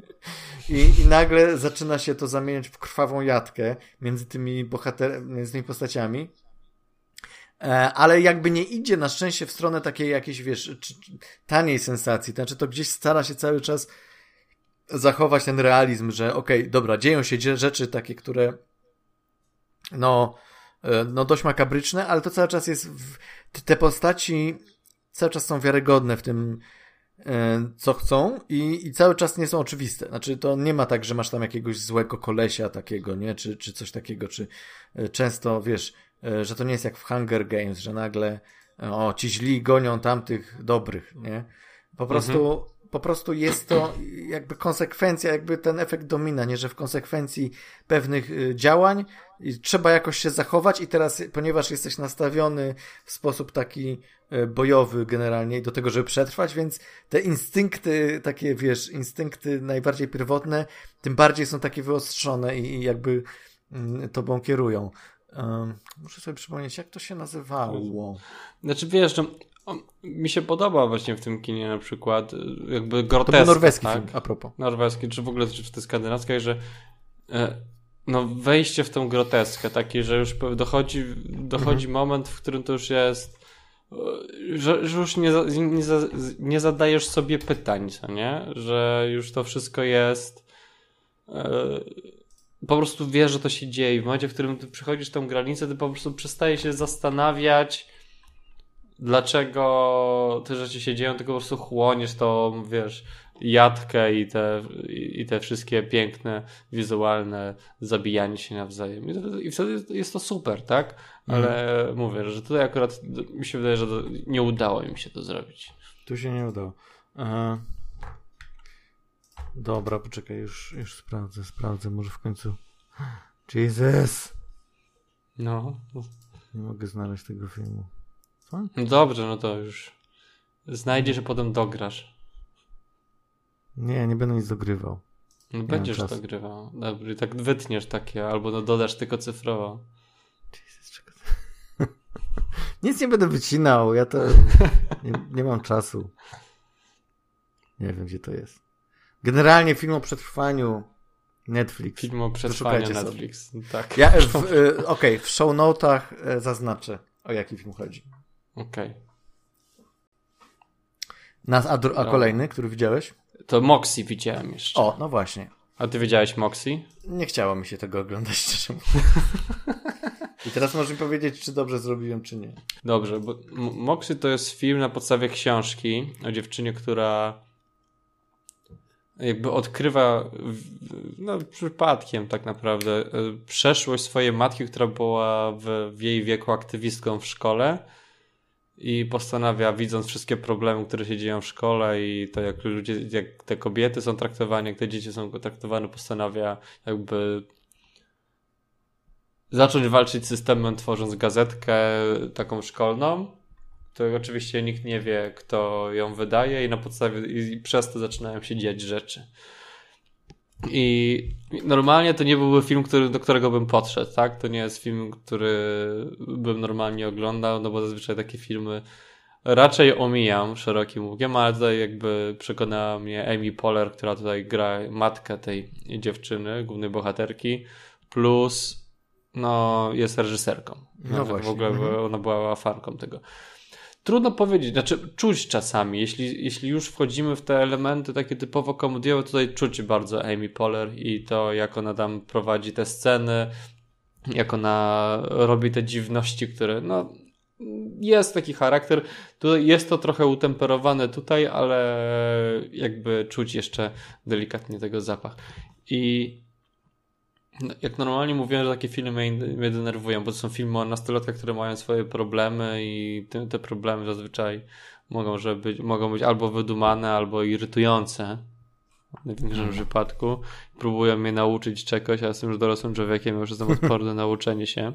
B: I, I nagle zaczyna się to zamieniać w krwawą jatkę między tymi bohaterami, między tymi postaciami. E, ale jakby nie idzie na szczęście w stronę takiej jakiejś, wiesz, taniej sensacji. Znaczy to gdzieś stara się cały czas zachować ten realizm, że okej, okay, dobra, dzieją się rzeczy takie, które no, e, no dość makabryczne, ale to cały czas jest w, te postaci cały czas są wiarygodne w tym e, co chcą i, i cały czas nie są oczywiste. Znaczy to nie ma tak, że masz tam jakiegoś złego kolesia takiego, nie? Czy, czy coś takiego, czy często, wiesz, że to nie jest jak w Hunger Games, że nagle e, o, ci źli gonią tamtych dobrych, nie? Po prostu, mhm. po prostu jest to jakby konsekwencja, jakby ten efekt domina, nie, że w konsekwencji pewnych y, działań trzeba jakoś się zachować i teraz, ponieważ jesteś nastawiony w sposób taki bojowy generalnie do tego, żeby przetrwać, więc te instynkty, takie wiesz, instynkty najbardziej pierwotne, tym bardziej są takie wyostrzone i, i jakby mm, tobą kierują. Um, muszę sobie przypomnieć, jak to się nazywało.
A: Znaczy wiesz, no, mi się podoba właśnie w tym kinie na przykład jakby groteska.
B: To norweski tak? film, a propos.
A: Norweski, czy w ogóle czy w tej skandynawskiej, że e, no wejście w tą groteskę, takie, że już dochodzi, dochodzi mhm. moment, w którym to już jest e, że, że już nie, nie, nie zadajesz sobie pytań, co nie? Że już to wszystko jest e, po prostu wiesz, że to się dzieje. W momencie, w którym ty przychodzisz tą granicę, ty po prostu przestajesz się zastanawiać dlaczego te rzeczy się dzieją, tylko po prostu chłoniesz tą, wiesz, jadkę i te, i te wszystkie piękne, wizualne zabijanie się nawzajem. I wtedy jest to super, tak? Ale mm. mówię, że tutaj akurat mi się wydaje, że nie udało mi się to zrobić.
B: Tu się nie udało. Aha. Dobra, poczekaj, już, już sprawdzę, sprawdzę, może w końcu. Jesus!
A: No.
B: Nie mogę znaleźć tego filmu.
A: No dobrze, no to już znajdziesz, a potem dograsz.
B: Nie, nie będę nic dogrywał.
A: No będziesz dogrywał. Dobrze, tak wytniesz takie, albo no dodasz tylko cyfrowo. Jesus, czego [LAUGHS]
B: Nic nie będę wycinał, ja to [LAUGHS] nie, nie mam czasu. Nie wiem, gdzie to jest. Generalnie film o przetrwaniu Netflix.
A: Film o przetrwaniu Netflix, sobie. tak.
B: Ja, y, [LAUGHS] Okej, okay, w show notach y, zaznaczę, o jaki film chodzi.
A: Okej. Okay.
B: Nas, a, a kolejny, który widziałeś?
A: To Moxie widziałem jeszcze.
B: O, no właśnie.
A: A ty widziałeś Moxie?
B: Nie chciało mi się tego oglądać, [LAUGHS] szczerze I teraz możesz mi powiedzieć, czy dobrze zrobiłem, czy nie.
A: Dobrze, bo Moxie to jest film na podstawie książki o dziewczynie, która jakby odkrywa no, przypadkiem tak naprawdę e, przeszłość swojej matki, która była w, w jej wieku aktywistką w szkole i postanawia, widząc wszystkie problemy, które się dzieją w szkole i to jak ludzie, jak te kobiety są traktowane, jak te dzieci są traktowane, postanawia jakby zacząć walczyć z systemem, tworząc gazetkę taką szkolną. To oczywiście nikt nie wie, kto ją wydaje i na podstawie, i przez to zaczynają się dziać rzeczy. I normalnie to nie byłby film, który, do którego bym podszedł, tak? To nie jest film, który bym normalnie oglądał, no bo zazwyczaj takie filmy raczej omijam szerokim łukiem, ale tutaj jakby przekonała mnie Amy Poehler, która tutaj gra matkę tej dziewczyny, głównej bohaterki, plus no jest reżyserką.
B: No, no właśnie.
A: W ogóle mhm. ona była fanką tego. Trudno powiedzieć, znaczy czuć czasami, jeśli, jeśli już wchodzimy w te elementy takie typowo komediowe, tutaj czuć bardzo Amy Poehler i to jak ona tam prowadzi te sceny, jak ona robi te dziwności, które no jest taki charakter. Jest to trochę utemperowane tutaj, ale jakby czuć jeszcze delikatnie tego zapach. I jak normalnie mówiłem, że takie filmy mnie, denerwują, bo to są filmy o nastolatkach, które mają swoje problemy i te, te problemy zazwyczaj mogą, że być, mogą być albo wydumane, albo irytujące w największym hmm. przypadku. Próbują mnie nauczyć czegoś, a jestem już dorosłym człowiekiem, już jestem odporny na nauczenie się.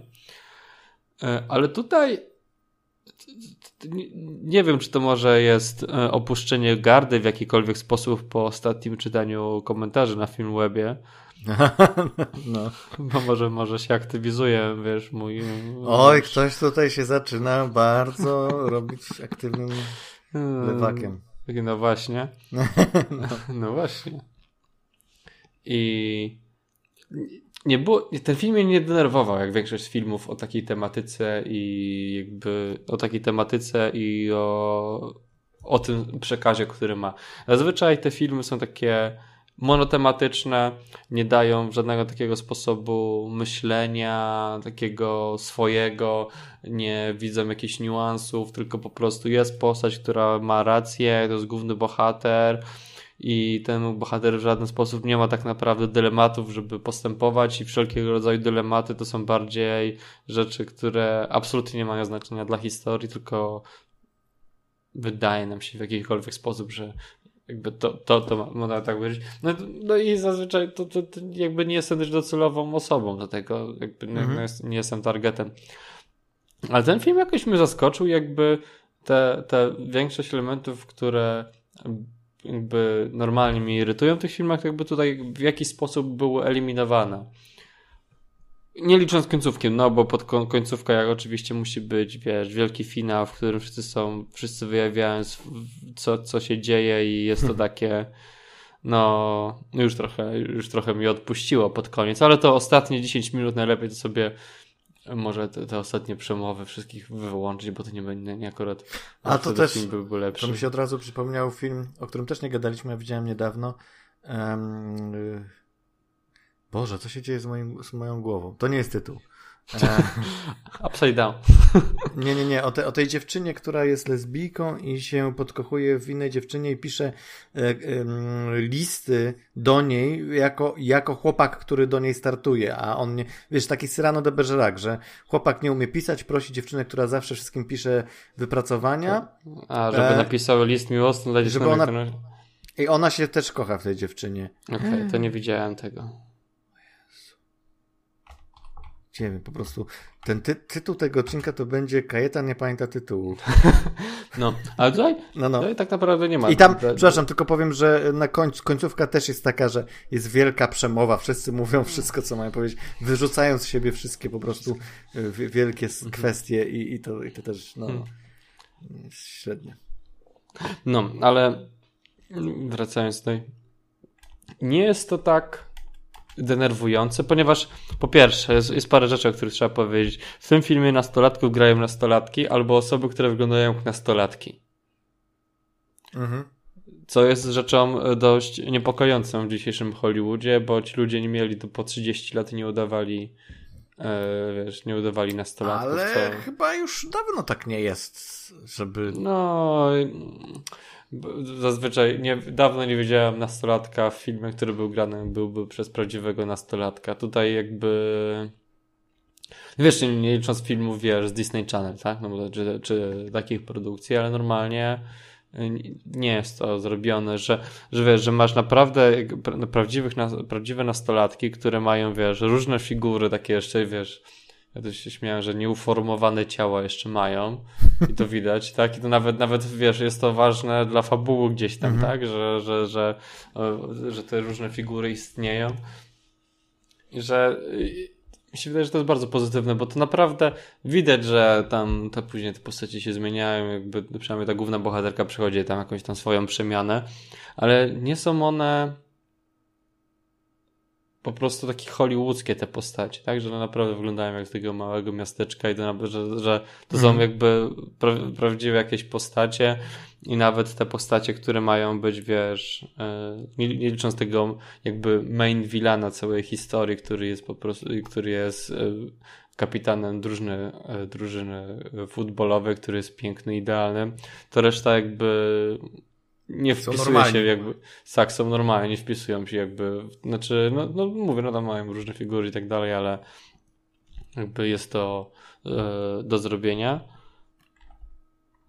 A: E, ale tutaj nie wiem, czy to może jest e, opuszczenie gardy w jakikolwiek sposób po ostatnim czytaniu komentarzy na Filmwebie, [LAUGHS] no. Bo może, może się aktywizuje, wiesz, mój...
B: Oj, ktoś tutaj się zaczyna bardzo robić aktywnym lewakiem.
A: No właśnie. [LAUGHS] no. [LAUGHS] no właśnie. I nie było, ten film mnie nie denerwował, jak większość filmów o takiej tematyce i jakby o takiej tematyce i o, o tym przekazie, który ma. Zazwyczaj te filmy są takie monotematyczne, nie dają żadnego takiego sposobu myślenia, takiego swojego, nie widzą jakichś niuansów, tylko po prostu jest postać, która ma rację, to jest główny bohater i ten bohater w żaden sposób nie ma tak naprawdę dylematów, żeby postępować i wszelkiego rodzaju dylematy to są bardziej rzeczy, które absolutnie nie mają znaczenia dla historii, tylko wydaje nam się w jakikolwiek sposób, że jakby to, to, to można tak powiedzieć. No, no i zazwyczaj to, to, to, jakby nie jestem też docelową osobą do tego, jakby mhm. nie, nie, jestem targetem. Ale ten film jakoś mnie zaskoczył, jakby te, te większość elementów, które jakby normalnie mnie irytują w tych filmach, jakby tutaj w jakiś sposób były eliminowane. Nie licząc końcówki, no bo pod końcówka jak oczywiście musi być, wiesz, wielki finał, w którym wszyscy są, wszyscy wyjawiają co, co się dzieje i jest to takie no już trochę, już trochę mi odpuściło pod koniec, ale to ostatnie 10 minut najlepiej to sobie może te, te ostatnie przemowy wszystkich wyłączyć, bo to nie będzie nie akurat
B: A to też film byłby lepszy. To mi się od razu przypomniał film, o którym też nie gadaliśmy, ja widziałem niedawno. Um, Boże, co się dzieje z, moim, z moją głową? To nie jest tytuł. [LAUGHS]
A: Upside down. [LAUGHS]
B: nie, nie, nie. O, te, o, tej dziewczynie, która jest lesbijką i się podkochuje w innej dziewczynie i pisze e, e, listy do niej jako, jako chłopak, który do niej startuje, a on nie, wiesz, taki Cyrano de Bergerac, że chłopak nie umie pisać, prosi dziewczynę, która zawsze wszystkim pisze wypracowania.
A: A, żeby e, napisał list miłosny dla dziewczyny. Żeby ona...
B: I ona się też kocha w tej dziewczynie.
A: Okej, okay, to nie widziałem tego
B: nie wiem, po prostu ten ty tytuł tego odcinka to będzie Kajetan nie pamięta tytułu. [LAUGHS]
A: No, ale tutaj, no, no. tutaj tak naprawdę nie ma.
B: I tam, przepraszam, tylko powiem, że na końc końcówka też jest taka, że jest wielka przemowa, wszyscy mówią wszystko, co mają powiedzieć, wyrzucając z siebie wszystkie po prostu y, wielkie mhm. kwestie i, i, to, i to też, no, hmm. średnie.
A: No, ale wracając tutaj, nie jest to tak denerwujące, ponieważ po pierwsze jest, jest parę rzeczy, o których trzeba powiedzieć. W tym filmie nastolatków grają nastolatki albo osoby, które wyglądają jak nastolatki. Mhm. Co jest rzeczą e, dość niepokojącą w dzisiejszym Hollywoodzie, bo ci ludzie nie mieli to po 30 lat i nie udawali e, wiesz, nie udawali nastolatków.
B: Ale co... chyba już dawno tak nie jest, żeby...
A: No Zazwyczaj nie, dawno nie widziałem nastolatka w filmie, który był grany, byłby przez prawdziwego nastolatka. Tutaj jakby. Wiesz, nie, licząc filmów, wiesz, z Disney Channel, tak? No, czy, czy takich produkcji, ale normalnie nie jest to zrobione, że, że wiesz, że masz naprawdę prawdziwych, prawdziwe nastolatki, które mają, wiesz, różne figury, takie jeszcze, wiesz, ja też się śmiałem, że nieuformowane ciała jeszcze mają i to widać, [LAUGHS] tak? I to nawet, nawet wiesz, jest to ważne dla fabuły gdzieś tam, mhm. tak? Że, że, że, że te różne figury istnieją i że mi się wydaje, że to jest bardzo pozytywne, bo to naprawdę widać, że tam te później te postacie się zmieniają, jakby przynajmniej ta główna bohaterka przychodzi tam jakąś tam swoją przemianę, ale nie są one po prostu takie hollywoodzkie te postacie, tak? Że one naprawdę wyglądają jak z tego małego miasteczka i to, że, że to są mhm. jakby pra, prawdziwe jakieś postacie i nawet te postacie, które mają być, wiesz, e, nie, nie licząc tego jakby main villana całej historii, który jest po prostu, który jest e, kapitanem drużyny, e, drużyny futbolowej, który jest piękny, idealny, to reszta jakby nie wpisuje się jakby, tak, są normalnie, nie wpisują się jakby, znaczy, no, no mówię, no tam mają różne figury i tak dalej, ale jakby jest to e, do zrobienia.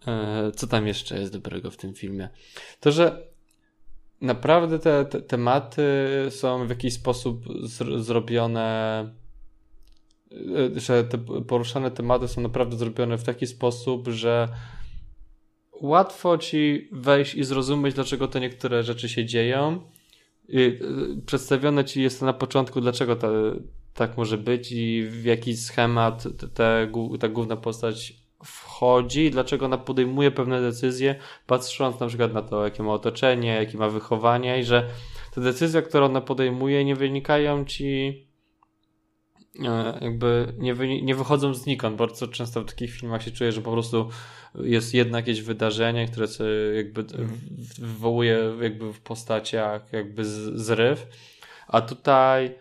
A: E, co tam jeszcze jest dobrego w tym filmie? To, że naprawdę te, te tematy są w jakiś sposób z, zrobione, e, że te poruszane tematy są naprawdę zrobione w taki sposób, że łatwo ci wejść i zrozumieć, dlaczego te niektóre rzeczy się dzieją. Y, przedstawione ci jest na początku, dlaczego to, tak może być i w jaki schemat te, ta główna postać wchodzi, dlaczego ona podejmuje pewne decyzje, patrząc na przykład na to, jakie ma otoczenie, jakie ma wychowanie i że te decyzje, które ona podejmuje, nie wynikają ci jakby nie, nie wychodzą znikąd. Bardzo często w takich filmach się czuję, że po prostu jest jedno jakieś wydarzenie, które jakby mhm. wywołuje jakby w postaciach jakby zryw, a tutaj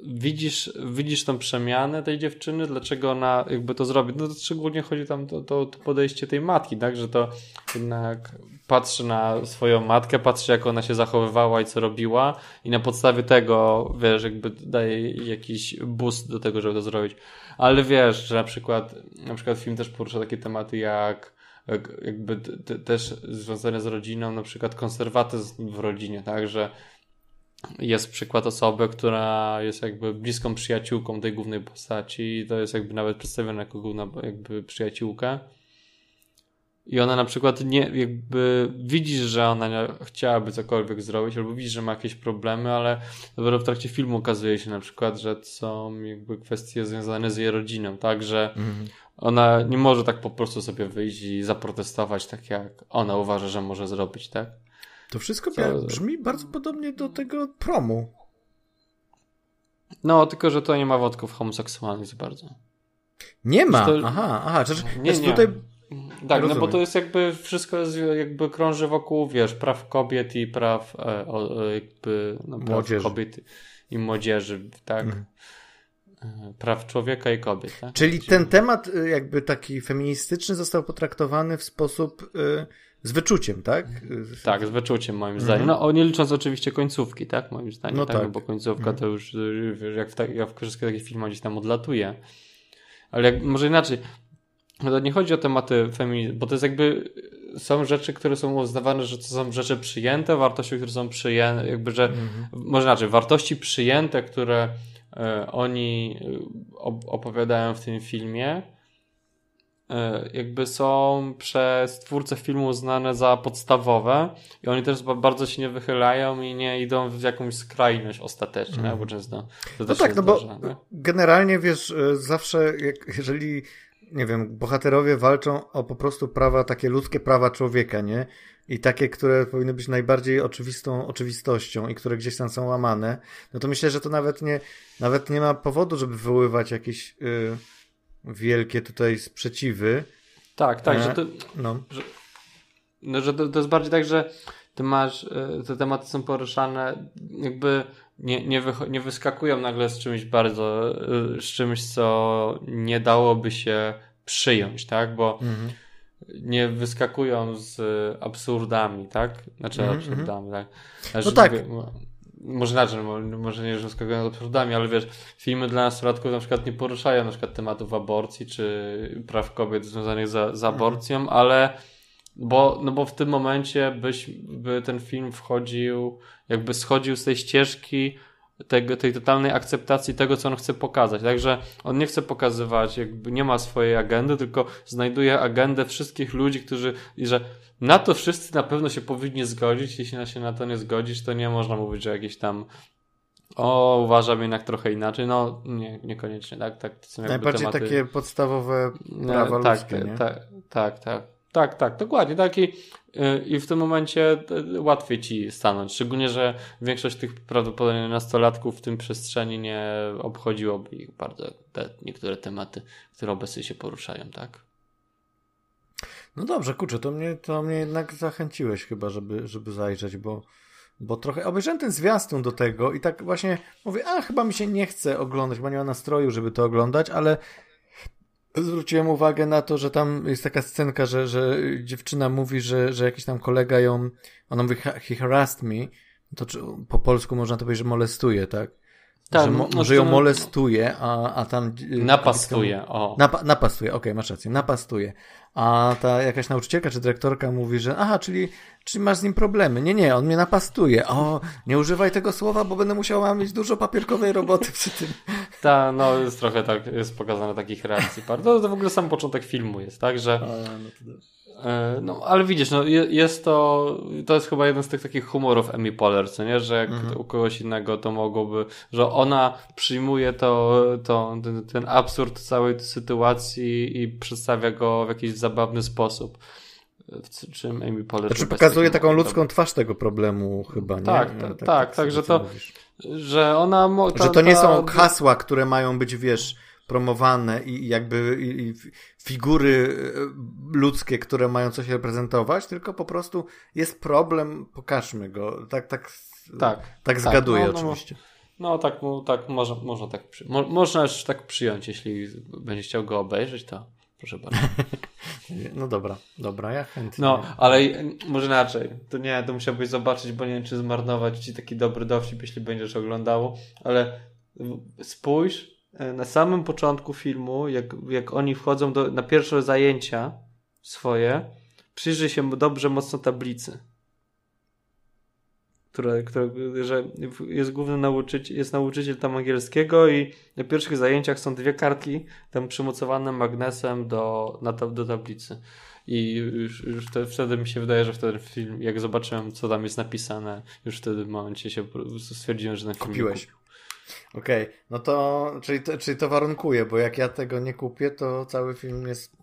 A: widzisz, widzisz tą przemianę tej dziewczyny, dlaczego ona jakby to zrobi. No to szczególnie chodzi tam to, to, to podejście tej matki, tak, że to jednak patrzy na swoją matkę, patrzy jak ona się zachowywała i co robiła i na podstawie tego, wiesz, jakby daje jakiś boost do tego, żeby to zrobić. Ale wiesz, że na przykład, na przykład film też porusza takie tematy jak jakby też związane z rodziną, na przykład konserwatyzm w rodzinie, tak, że jest przykład osoby, która jest jakby bliską przyjaciółką tej głównej postaci i to jest jakby nawet przedstawiona jako główna jakby przyjaciółka. I ona na przykład nie, jakby widzisz, że ona nie chciałaby cokolwiek zrobić, albo widzisz, że ma jakieś problemy, ale dopiero w trakcie filmu okazuje się na przykład, że są jakby kwestie związane z jej rodziną, tak, że mhm. ona nie może tak po prostu sobie wyjść i zaprotestować tak, jak ona uważa, że może zrobić, tak?
B: To wszystko Co? brzmi bardzo podobnie do tego promu.
A: No, tylko że to nie ma wątków homoseksualnych za bardzo.
B: Nie ma? To... Aha, aha. Czyli nie, nie. Tutaj...
A: Tak, Rozumiem. no bo to jest jakby wszystko jest jakby krąży wokół, wiesz, praw kobiet i praw e, o, jakby no, praw młodzieży. kobiet i młodzieży, tak? Mhm. E, praw człowieka i kobiet. Tak?
B: Czyli ten temat e, jakby taki feministyczny został potraktowany w sposób y, z wyczuciem, tak?
A: Tak, z wyczuciem moim zdaniem. Mhm. No, nie licząc oczywiście końcówki, tak? Moim zdaniem, no tak? tak. bo końcówka mhm. to już, jak w, ta, jak w wszystkich takich filmach gdzieś tam odlatuje. Ale jak, może inaczej, to nie chodzi o tematy feminizmu, bo to jest jakby, są rzeczy, które są uznawane, że to są rzeczy przyjęte, wartości, które są przyjęte, jakby, że, mhm. może inaczej, wartości przyjęte, które e, oni e, opowiadają w tym filmie, jakby są przez twórcę filmu uznane za podstawowe i oni też bardzo się nie wychylają i nie idą w jakąś skrajność ostatecznie, mm. bo często to
B: No tak, no zdarza, bo nie? generalnie wiesz, e, zawsze jak, jeżeli nie wiem, bohaterowie walczą o po prostu prawa, takie ludzkie prawa człowieka, nie? I takie, które powinny być najbardziej oczywistą oczywistością i które gdzieś tam są łamane, no to myślę, że to nawet nie, nawet nie ma powodu, żeby wywoływać jakieś... Yy wielkie tutaj sprzeciwy.
A: Tak, tak, że e, to, no. że, no, że to, to jest bardziej tak, że ty masz, e, te tematy są poruszane jakby nie, nie, wy, nie wyskakują nagle z czymś bardzo, e, z czymś, co nie dałoby się przyjąć, tak, bo mhm. nie wyskakują z absurdami, tak, znaczy mhm, absurdami, tak.
B: Znaczy, no tak.
A: Mówię, może inaczej, może nie, że skakują nad absurdami, ale wiesz, filmy dla nastolatków na przykład nie poruszają na przykład tematów aborcji czy praw kobiet związanych za, z aborcją, mhm. ale bo, no bo w tym momencie byś, by ten film wchodził, jakby schodził z tej ścieżki tego, tej totalnej akceptacji tego, co on chce pokazać. Także on nie chce pokazywać, jakby nie ma swojej agendy, tylko znajduje agendę wszystkich ludzi, którzy, i że na to wszyscy na pewno się powinni zgodzić. Jeśli się na to nie zgodzisz, to nie można mówić, że jakieś tam o, uważam jednak trochę inaczej. No, nie, niekoniecznie, tak? tak
B: to są Najbardziej tematy... takie podstawowe prawa
A: tak,
B: ludzkie, nie?
A: Tak, tak, tak. Tak, tak, dokładnie. Tak i, y, i w tym momencie y, łatwiej ci stanąć. Szczególnie, że większość tych prawdopodobnie nastolatków w tym przestrzeni nie obchodziłoby ich bardzo te niektóre tematy, które obecnie się poruszają, tak?
B: No dobrze, kurczę, to mnie, to mnie jednak zachęciłeś chyba, żeby, żeby zajrzeć, bo, bo trochę obejrzałem ten zwiastun do tego i tak właśnie mówię, a chyba mi się nie chce oglądać, bo nie ma nastroju, żeby to oglądać, ale zwróciłem uwagę na to, że tam jest taka scenka, że, że dziewczyna mówi, że, że jakiś tam kolega ją, ona mówi, he harassed me, to czy, po polsku można to powiedzieć, że molestuje, tak? Tak, że, mo, no, że ją molestuje, a, a tam...
A: Y, napastuje, o.
B: Napa, napastuje, okej, okay, masz rację, napastuje. A ta jakaś nauczycielka czy dyrektorka mówi, że aha, czyli, czyli masz z nim problemy. Nie, nie, on mnie napastuje. O, nie używaj tego słowa, bo będę musiała mieć dużo papierkowej roboty przy tym. [LAUGHS]
A: Tak, no jest trochę tak, jest pokazane takich reakcji. To, to w ogóle sam początek filmu jest, tak, że... A, no to. E, no, ale widzisz, no, jest to, to jest chyba jeden z tych takich humorów Amy Poehler, co nie, że jak mhm. u kogoś innego to mogłoby, że ona przyjmuje to, to ten, ten absurd całej sytuacji i przedstawia go w jakiś zabawny sposób. W czym Amy Poehler...
B: Znaczy pokazuje taką ludzką twarz tego problemu chyba, nie?
A: Tak, tak, tak, tak, tak że to, mówisz. że ona...
B: Ta, że to nie są hasła, które mają być, wiesz promowane i jakby i, i figury e, ludzkie, które mają coś reprezentować, tylko po prostu jest problem, pokażmy go. Tak, tak, tak, tak zgaduję tak, no, no, oczywiście.
A: No tak, no, tak można, można tak przy... Mo, można już tak przyjąć, jeśli będzie chciał go obejrzeć, to proszę bardzo. [LAUGHS]
B: no dobra, dobra, ja chętnie.
A: No, ale może inaczej. To nie, to musiałbyś zobaczyć, bo nie wiem, czy zmarnować ci taki dobry dowcip, jeśli będziesz oglądało, ale spójrz na samym początku filmu, jak, jak oni wchodzą do, na pierwsze zajęcia swoje, przyjrzyj się dobrze mocno tablicy. Które, które, że jest główny nauczyciel, jest nauczyciel tam angielskiego i na pierwszych zajęciach są dwie kartki tam przymocowane magnesem do, na, do tablicy. I już, już wtedy, wtedy mi się wydaje, że wtedy film, jak zobaczyłem, co tam jest napisane, już wtedy w momencie się stwierdziłem, że na film
B: Kupiłeś. Okej, okay. no to czyli, to czyli to warunkuje, bo jak ja tego nie kupię, to cały film jest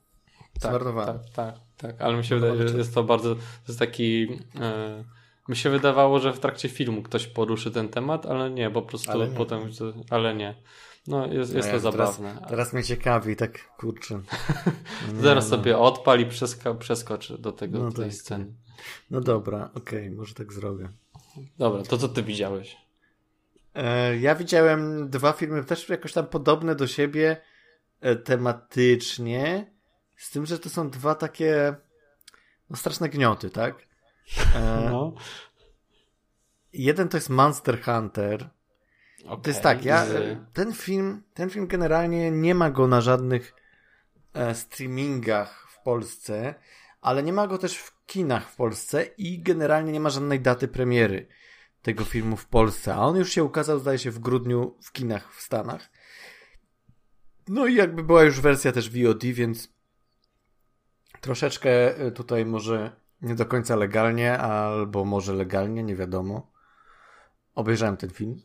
B: tak, zmarnowany.
A: Tak, tak, tak, ale mi się wydaje, że jest to bardzo, to jest taki... Yy, mi się wydawało, że w trakcie filmu ktoś poruszy ten temat, ale nie, po prostu ale nie. potem, ale nie. No, jest, jest no to
B: teraz,
A: zabawne.
B: Teraz mnie ciekawi, tak kurczę. [LAUGHS]
A: Zaraz no. sobie odpal i przeska, przeskocz do tego, no tej tak. sceny.
B: No dobra, okej, okay, może tak zrobię.
A: Dobra, to co ty widziałeś?
B: E, ja widziałem dwa filmy też jakoś tam podobne do siebie e, tematycznie, z tym, że to są dwa takie no, straszne gnioty, tak? E, [LAUGHS] no. Jeden to jest Monster Hunter. Okay. To jest tak, ja ten film, ten film generalnie nie ma go na żadnych streamingach w Polsce, ale nie ma go też w kinach w Polsce i generalnie nie ma żadnej daty premiery tego filmu w Polsce, a on już się ukazał, zdaje się, w grudniu w kinach w Stanach. No i jakby była już wersja też VOD, więc troszeczkę e, tutaj może nie do końca legalnie, albo może legalnie, nie wiadomo. Obejrzałem ten film.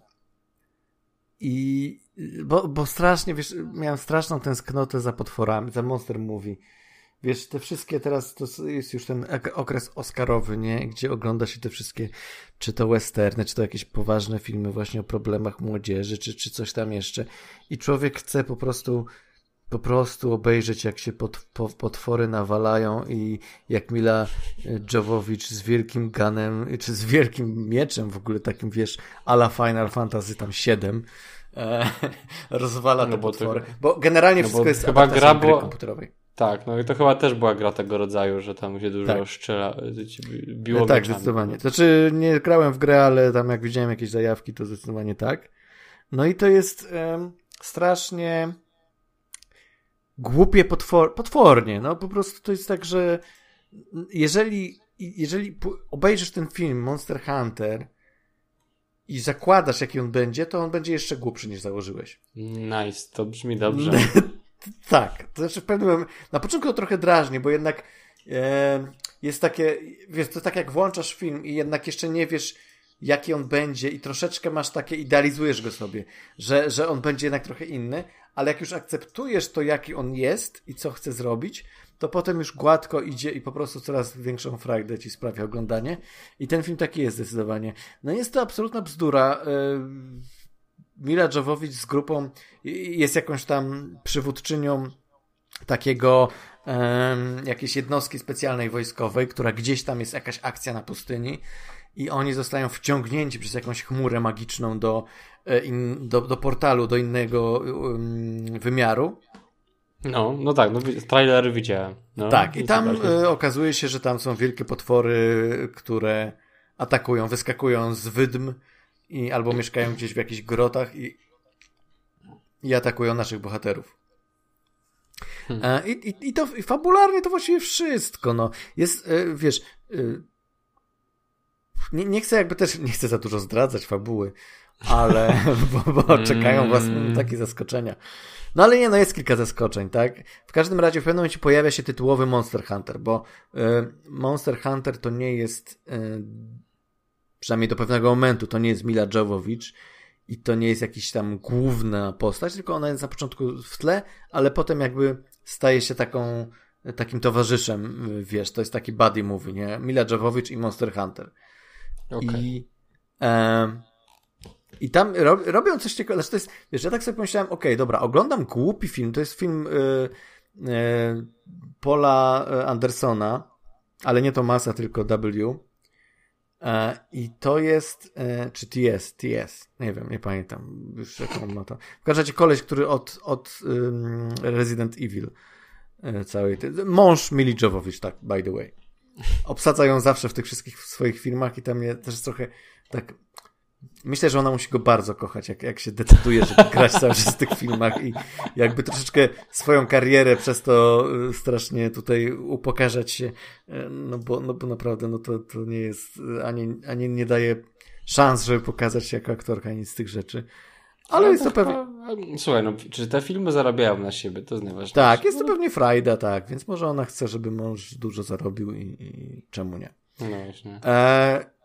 B: I bo, bo strasznie, wiesz, miałem straszną tęsknotę za potworami, za Monster Movie. Wiesz, te wszystkie teraz to jest już ten okres Oscarowy, nie? Gdzie ogląda się te wszystkie, czy to westerny, czy to jakieś poważne filmy właśnie o problemach młodzieży, czy, czy coś tam jeszcze. I człowiek chce po prostu po prostu obejrzeć, jak się pot, po, potwory nawalają i jak Mila Jovovich z wielkim ganem, czy z wielkim mieczem w ogóle takim, wiesz, ala Final Fantasy tam 7 e, [LAUGHS] rozwala no te bo potwory. To, bo generalnie no wszystko bo jest
A: chyba gra gry komputerowej. Tak, no i to chyba też była gra tego rodzaju, że tam się dużo tak. szczela, biło
B: Tak, zdecydowanie. Znaczy nie grałem w grę, ale tam jak widziałem jakieś zajawki, to zdecydowanie tak. No i to jest um, strasznie głupie potwor potwornie. No po prostu to jest tak, że jeżeli, jeżeli obejrzysz ten film Monster Hunter i zakładasz, jaki on będzie, to on będzie jeszcze głupszy niż założyłeś.
A: Nice, to brzmi dobrze. [LAUGHS]
B: Tak, to znaczy w pewnym momencie, na początku to trochę drażni, bo jednak e, jest takie, wiesz, to tak jak włączasz film i jednak jeszcze nie wiesz, jaki on będzie i troszeczkę masz takie, idealizujesz go sobie, że, że on będzie jednak trochę inny, ale jak już akceptujesz to, jaki on jest i co chce zrobić, to potem już gładko idzie i po prostu coraz większą frajdę ci sprawia oglądanie. I ten film taki jest zdecydowanie. No jest to absolutna bzdura. Yy Mila Jovovich z grupą jest jakąś tam przywódczynią takiego um, jakiejś jednostki specjalnej wojskowej, która gdzieś tam jest jakaś akcja na pustyni i oni zostają wciągnięci przez jakąś chmurę magiczną do, e, in, do, do portalu, do innego um, wymiaru.
A: No, no tak, no, trailery widziałem. No,
B: tak, i tam y, okazuje się, że tam są wielkie potwory, które atakują, wyskakują z wydm i albo mieszkają gdzieś w jakichś grotach i, i atakują naszych bohaterów. Hmm. E, I, i, I to i fabularnie to właściwie wszystko. No. Jest, e, wiesz, e, nie, nie chcę jakby też, nie chcę za dużo zdradzać fabuły, ale, [LAUGHS] bo, bo czekają was hmm. takie zaskoczenia. No ale nie, no jest kilka zaskoczeń, tak? W każdym razie w pewnym momencie pojawia się tytułowy Monster Hunter, bo Monster Hunter to nie jest Przynajmniej do pewnego momentu to nie jest Mila Jovovich i to nie jest jakiś tam główna postać, tylko ona jest na początku w tle, ale potem jakby staje się taką takim towarzyszem, wiesz, to jest taki buddy movie, nie? Mila Jovovich i Monster Hunter. Okay. I e, i tam rob, robią coś ciekawego. Znaczy to jest, wiesz, ja tak sobie pomyślałem, okej, okay, dobra, oglądam głupi film, to jest film y, y, Paula Andersona, ale nie Tomasa, tylko W. E, I to jest, e, czy TS, TS, nie wiem, nie pamiętam już jaką ma to. W każdym razie koleś, który od, od Resident Evil e, całej, mąż Mili Jovovich, tak, by the way. Obsadza ją zawsze w tych wszystkich swoich filmach i tam jest też trochę tak Myślę, że ona musi go bardzo kochać, jak, jak się decyduje, żeby [LAUGHS] grać cały czas w tych filmach i jakby troszeczkę swoją karierę przez to y, strasznie tutaj upokarzać się, y, no bo, no bo naprawdę no to, to nie jest, ani, ani nie daje szans, żeby pokazać się jako aktorka, nic z tych rzeczy. Ale, Ale jest to pewnie...
A: Słuchaj, no, czy te filmy zarabiają na siebie, to jest najważniejsze.
B: Tak, jest to pewnie frajda, tak, więc może ona chce, żeby mąż dużo zarobił i, i czemu nie.
A: No właśnie.
B: E,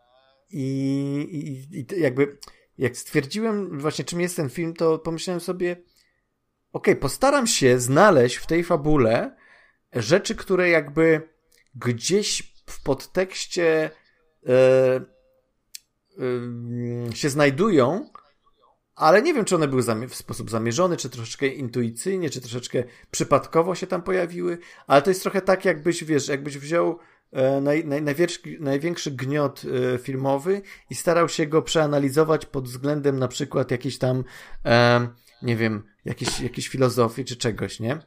B: i, i, I jakby, jak stwierdziłem właśnie, czym jest ten film, to pomyślałem sobie, okay, postaram się znaleźć w tej fabule rzeczy, które jakby gdzieś w podtekście e, e, się znajdują, ale nie wiem, czy one były w sposób zamierzony, czy troszeczkę intuicyjnie, czy troszeczkę przypadkowo się tam pojawiły, ale to jest trochę tak, jakbyś, wiesz, jakbyś wziął naj, naj, największy, największy gniot e, filmowy i starał się go przeanalizować pod względem na przykład jakiejś tam, e, nie wiem, jakiejś, jakiejś filozofii czy czegoś, nie?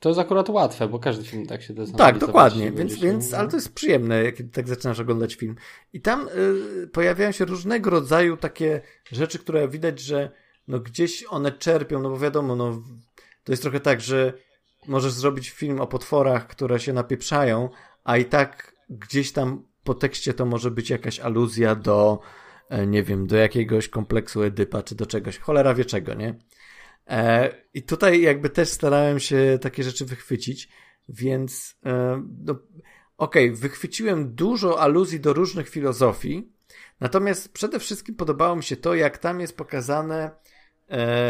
A: To jest akurat łatwe, bo każdy film tak się da
B: Tak, dokładnie, więc, więc, ale to jest przyjemne, kiedy tak zaczynasz oglądać film. I tam y, pojawiają się różnego rodzaju takie rzeczy, które widać, że no gdzieś one czerpią, no bo wiadomo, no to jest trochę tak, że możesz zrobić film o potworach, które się napieprzają, a i tak gdzieś tam po tekście to może być jakaś aluzja do, e, nie wiem, do jakiegoś kompleksu Edypa, czy do czegoś, cholera wie czego, nie? E, I tutaj jakby też starałem się takie rzeczy wychwycić, więc e, no, okej, okay, wychwyciłem dużo aluzji do różnych filozofii, natomiast przede wszystkim podobało mi się to, jak tam jest pokazane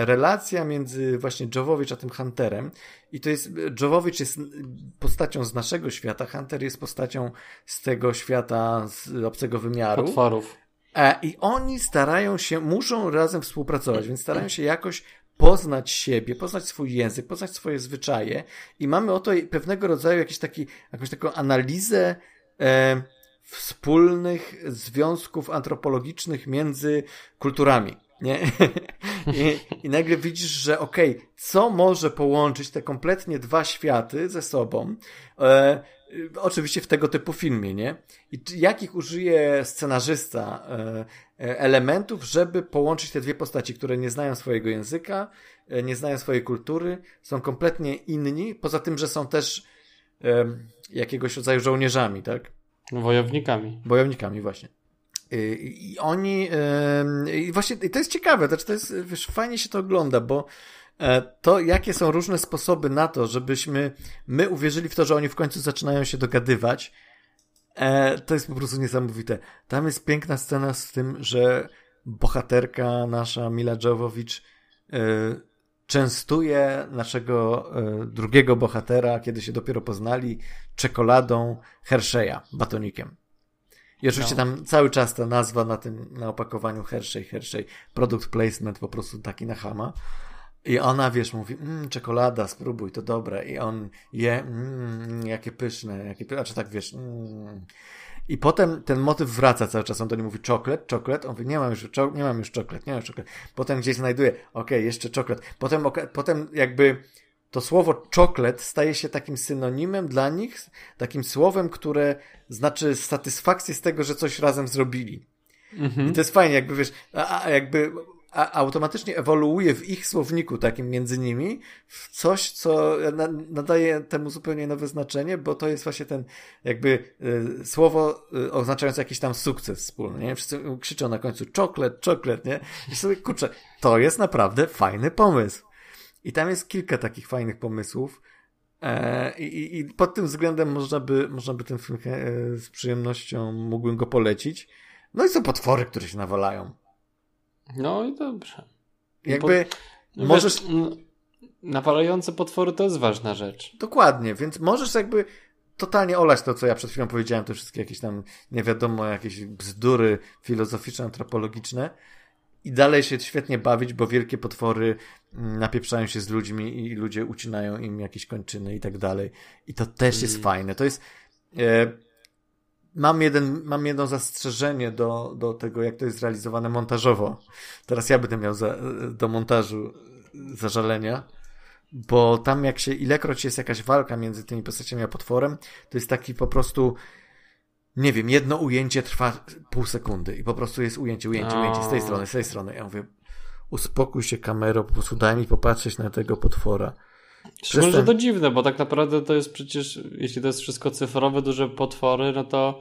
B: relacja między właśnie Jovowicz a tym Hunterem. I to jest, Jovowicz jest postacią z naszego świata, Hunter jest postacią z tego świata, z obcego wymiaru.
A: Potworów.
B: E, I oni starają się, muszą razem współpracować, więc starają się jakoś poznać siebie, poznać swój język, poznać swoje zwyczaje i mamy oto pewnego rodzaju jakiś taki, jakąś taką analizę e, wspólnych związków antropologicznych między kulturami. Nie? [LAUGHS] I, I, nagle widzisz, że okej, okay, co może połączyć te kompletnie dwa światy ze sobą? E, oczywiście w tego typu filmie, nie? I jakich użyje scenarzysta e, e, elementów, żeby połączyć te dwie postaci, które nie znają swojego języka, e, nie znają swojej kultury, są kompletnie inni, poza tym, że są też e, jakiegoś rodzaju żołnierzami, tak?
A: Wojownikami.
B: Wojownikami, właśnie. I oni, i właśnie to jest ciekawe, znaczy to jest, wiesz, fajnie się to ogląda, bo e, to, jakie są różne sposoby na to, żebyśmy my uwierzyli w to, że oni w końcu zaczynają się dogadywać, e, to jest po prostu niesamowite. Tam jest piękna scena z tym, że bohaterka nasza, Mila Jovovich, e, częstuje naszego drugiego bohatera, kiedy się dopiero poznali, czekoladą Hershey'a, batonikiem. I oczywiście no. tam cały czas ta nazwa na tym, na opakowaniu Hershey, Hershey, product placement po prostu taki na hama. I ona, wiesz, mówi, mmm, czekolada, spróbuj, to dobre. I on je, mmm, jakie pyszne, jakie pyszne, czy tak, wiesz, mm. I potem ten motyw wraca cały czas. On do niej mówi czoklet, czoklet. On mówi, nie mam już, nie mam już czoklet, nie mam już czoklet. Potem gdzieś znajduje, okej, okay, jeszcze czoklet. Potem, potem jakby to słowo czoklet staje się takim synonimem dla nich, takim słowem, które znaczy satysfakcję z tego, że coś razem zrobili. Mhm. I to jest fajnie, jakby wiesz, a, a jakby a, automatycznie ewoluuje w ich słowniku takim między nimi w coś, co na, nadaje temu zupełnie nowe znaczenie, bo to jest właśnie ten jakby y, słowo y, oznaczające jakiś tam sukces wspólny, nie? Wszyscy krzyczą na końcu czoklet, czoklet, nie? I sobie, kurczę, to jest naprawdę fajny pomysł. I tam jest kilka takich fajnych pomysłów. E, i, I pod tym względem można by, można by ten film e, z przyjemnością mógłbym go polecić. No i są potwory, które się nawalają.
A: No i dobrze.
B: Jakby
A: po, możesz. Wiesz, nawalające potwory to jest ważna rzecz.
B: Dokładnie, więc możesz jakby totalnie olać to, co ja przed chwilą powiedziałem, te wszystkie jakieś tam, nie wiadomo, jakieś bzdury filozoficzne, antropologiczne i dalej się świetnie bawić, bo wielkie potwory mm, napieprzają się z ludźmi i ludzie ucinają im jakieś kończyny i tak dalej. I to też jest mm. fajne. To jest... E, mam, jeden, mam jedno zastrzeżenie do, do tego, jak to jest zrealizowane montażowo. Teraz ja będę miał za, do montażu zażalenia, bo tam jak się, ilekroć jest jakaś walka między tymi postaciami a potworem, to jest taki po prostu nie wiem, jedno ujęcie trwa pół sekundy i po prostu jest ujęcie, ujęcie, ujęcie z tej strony, z tej strony. Ja mówię, uspokój się kamero, po prostu daj mi popatrzeć na tego potwora.
A: Szczególnie, że to dziwne, bo tak naprawdę to jest przecież, jeśli to jest wszystko cyfrowe, duże potwory, no to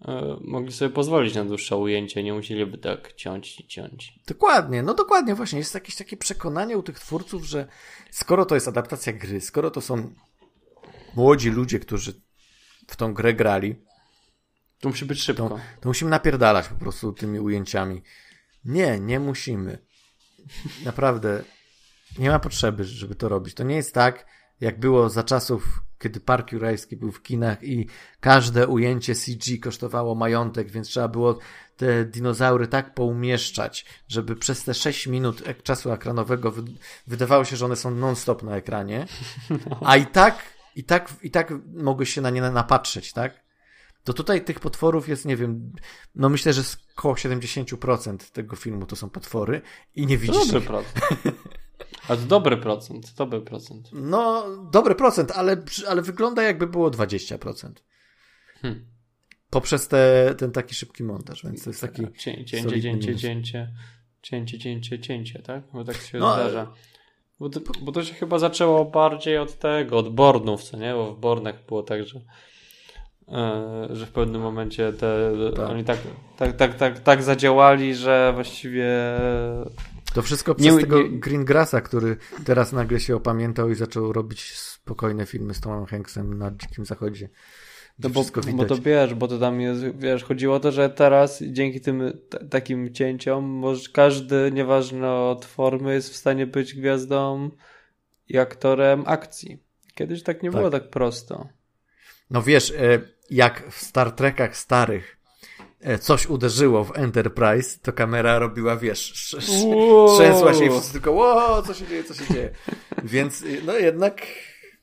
A: yy, mogli sobie pozwolić na dłuższe ujęcie, nie musieliby tak ciąć i ciąć.
B: Dokładnie, no dokładnie, właśnie. Jest jakieś takie przekonanie u tych twórców, że skoro to jest adaptacja gry, skoro to są młodzi ludzie, którzy w tą grę grali,
A: to musi być szybko.
B: To, to musimy napierdalać po prostu tymi ujęciami. Nie, nie musimy. Naprawdę nie ma potrzeby, żeby to robić. To nie jest tak, jak było za czasów, kiedy Park Jurajski był w kinach i każde ujęcie CG kosztowało majątek, więc trzeba było te dinozaury tak poumieszczać, żeby przez te 6 minut czasu ekranowego wydawało się, że one są non-stop na ekranie, [LAUGHS] a i tak, i tak, i tak mogły się na nie napatrzeć, tak? To tutaj tych potworów jest, nie wiem, no myślę, że około 70% tego filmu to są potwory i nie widzisz
A: Dobry procent. [LAUGHS] A to dobry procent, dobry procent.
B: No, dobry procent, ale, ale wygląda jakby było 20%. Hmm. Poprzez te, ten taki szybki montaż, więc to jest taki
A: Cięcie, cięcie, cięcie, cięcie, cięcie, cięcie, cięcie, tak? Bo tak się no, zdarza. Bo to, bo to się chyba zaczęło bardziej od tego, od Bornów, co nie? Bo w Bornach było tak, że że w pewnym momencie te, tak. oni tak, tak, tak, tak, tak zadziałali, że właściwie.
B: To wszystko przez nie, tego nie... Greengrassa, który teraz nagle się opamiętał i zaczął robić spokojne filmy z Tomem Hanksem na Dzikim Zachodzie.
A: To bo, bo to wiesz, bo to tam jest, wiesz, chodziło o to, że teraz dzięki tym takim cięciom może każdy, nieważne od formy, jest w stanie być gwiazdą i aktorem akcji. Kiedyś tak nie tak. było tak prosto.
B: No wiesz, e, jak w Star Trekach starych e, coś uderzyło w Enterprise, to kamera robiła, wiesz, trzęsła się i wszyscy tylko, ło, co się dzieje, co się dzieje. Więc y, no jednak,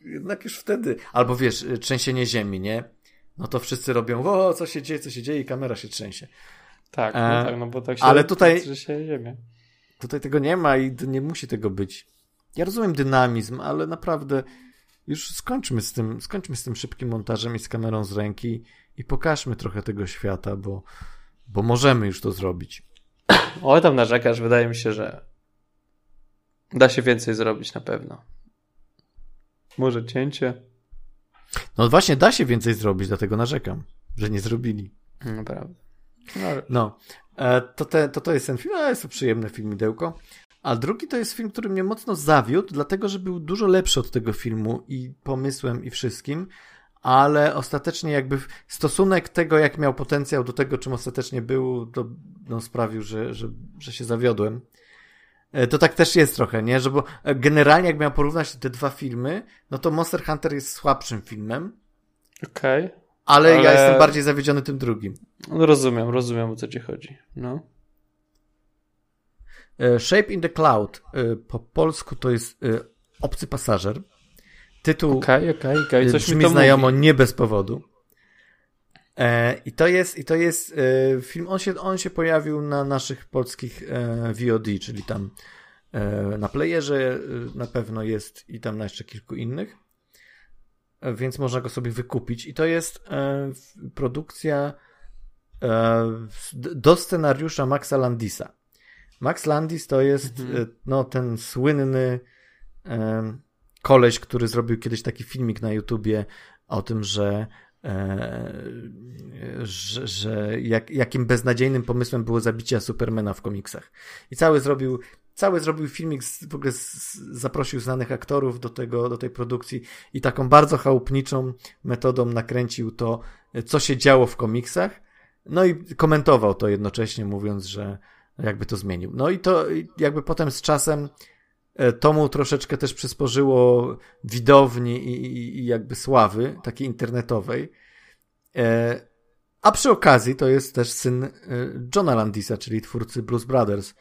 B: jednak już wtedy, albo wiesz, y, trzęsienie ziemi, nie? No to wszyscy robią, o, co się dzieje, co się dzieje i kamera się trzęsie.
A: Tak, no, e, tak, no bo tak się
B: ale tutaj,
A: się ziemię.
B: Tutaj tego nie ma i nie musi tego być. Ja rozumiem dynamizm, ale naprawdę już skończmy z tym, skończmy z tym szybkim montażem i z kamerą z ręki i pokażmy trochę tego świata, bo, bo możemy już to zrobić.
A: O, tam narzekasz, wydaje mi się, że da się więcej zrobić na pewno. Może cięcie?
B: No właśnie, da się więcej zrobić, dlatego narzekam, że nie zrobili.
A: Naprawdę.
B: No, no to, te, to to jest ten film, ale jest to przyjemny film, Dełko. A drugi to jest film, który mnie mocno zawiódł, dlatego że był dużo lepszy od tego filmu i pomysłem i wszystkim, ale ostatecznie jakby stosunek tego, jak miał potencjał do tego, czym ostatecznie był, to no, sprawił, że, że, że się zawiodłem. E, to tak też jest trochę, nie? Że bo generalnie jak miałem porównać te dwa filmy, no to Monster Hunter jest słabszym filmem.
A: Okej. Okay.
B: Ale, ale, ja jestem bardziej zawiedziony tym drugim.
A: No, rozumiem, rozumiem o co ci chodzi. No.
B: E, Shape in the Cloud e, po polsku to jest e, Obcy Pasażer. Tytuł
A: okay, okay, okay.
B: Coś brzmi znajomo mówi. nie bez powodu. I to jest, i to jest film, on się, on się pojawił na naszych polskich VOD, czyli tam na playerze na pewno jest i tam na jeszcze kilku innych, więc można go sobie wykupić. I to jest produkcja do scenariusza Maxa Landisa. Max Landis to jest mhm. E, no, ten słynny um, koleś, który zrobił kiedyś taki filmik na YouTubie o tym, że E, że, że jak, jakim beznadziejnym pomysłem było zabicie Supermana w komiksach. I cały zrobił, cały zrobił filmik, w ogóle z, zaprosił znanych aktorów do, tego, do tej produkcji i taką bardzo chałupniczą metodą nakręcił to, co się działo w komiksach. No i komentował to jednocześnie, mówiąc, że jakby to zmienił. No i to jakby potem z czasem e, tomu troszeczkę też przysporzyło widowni i, i, i jakby sławy takiej internetowej. E, a przy okazji to jest też syn e, Johna Landisa, czyli twórcy Blues Brothers.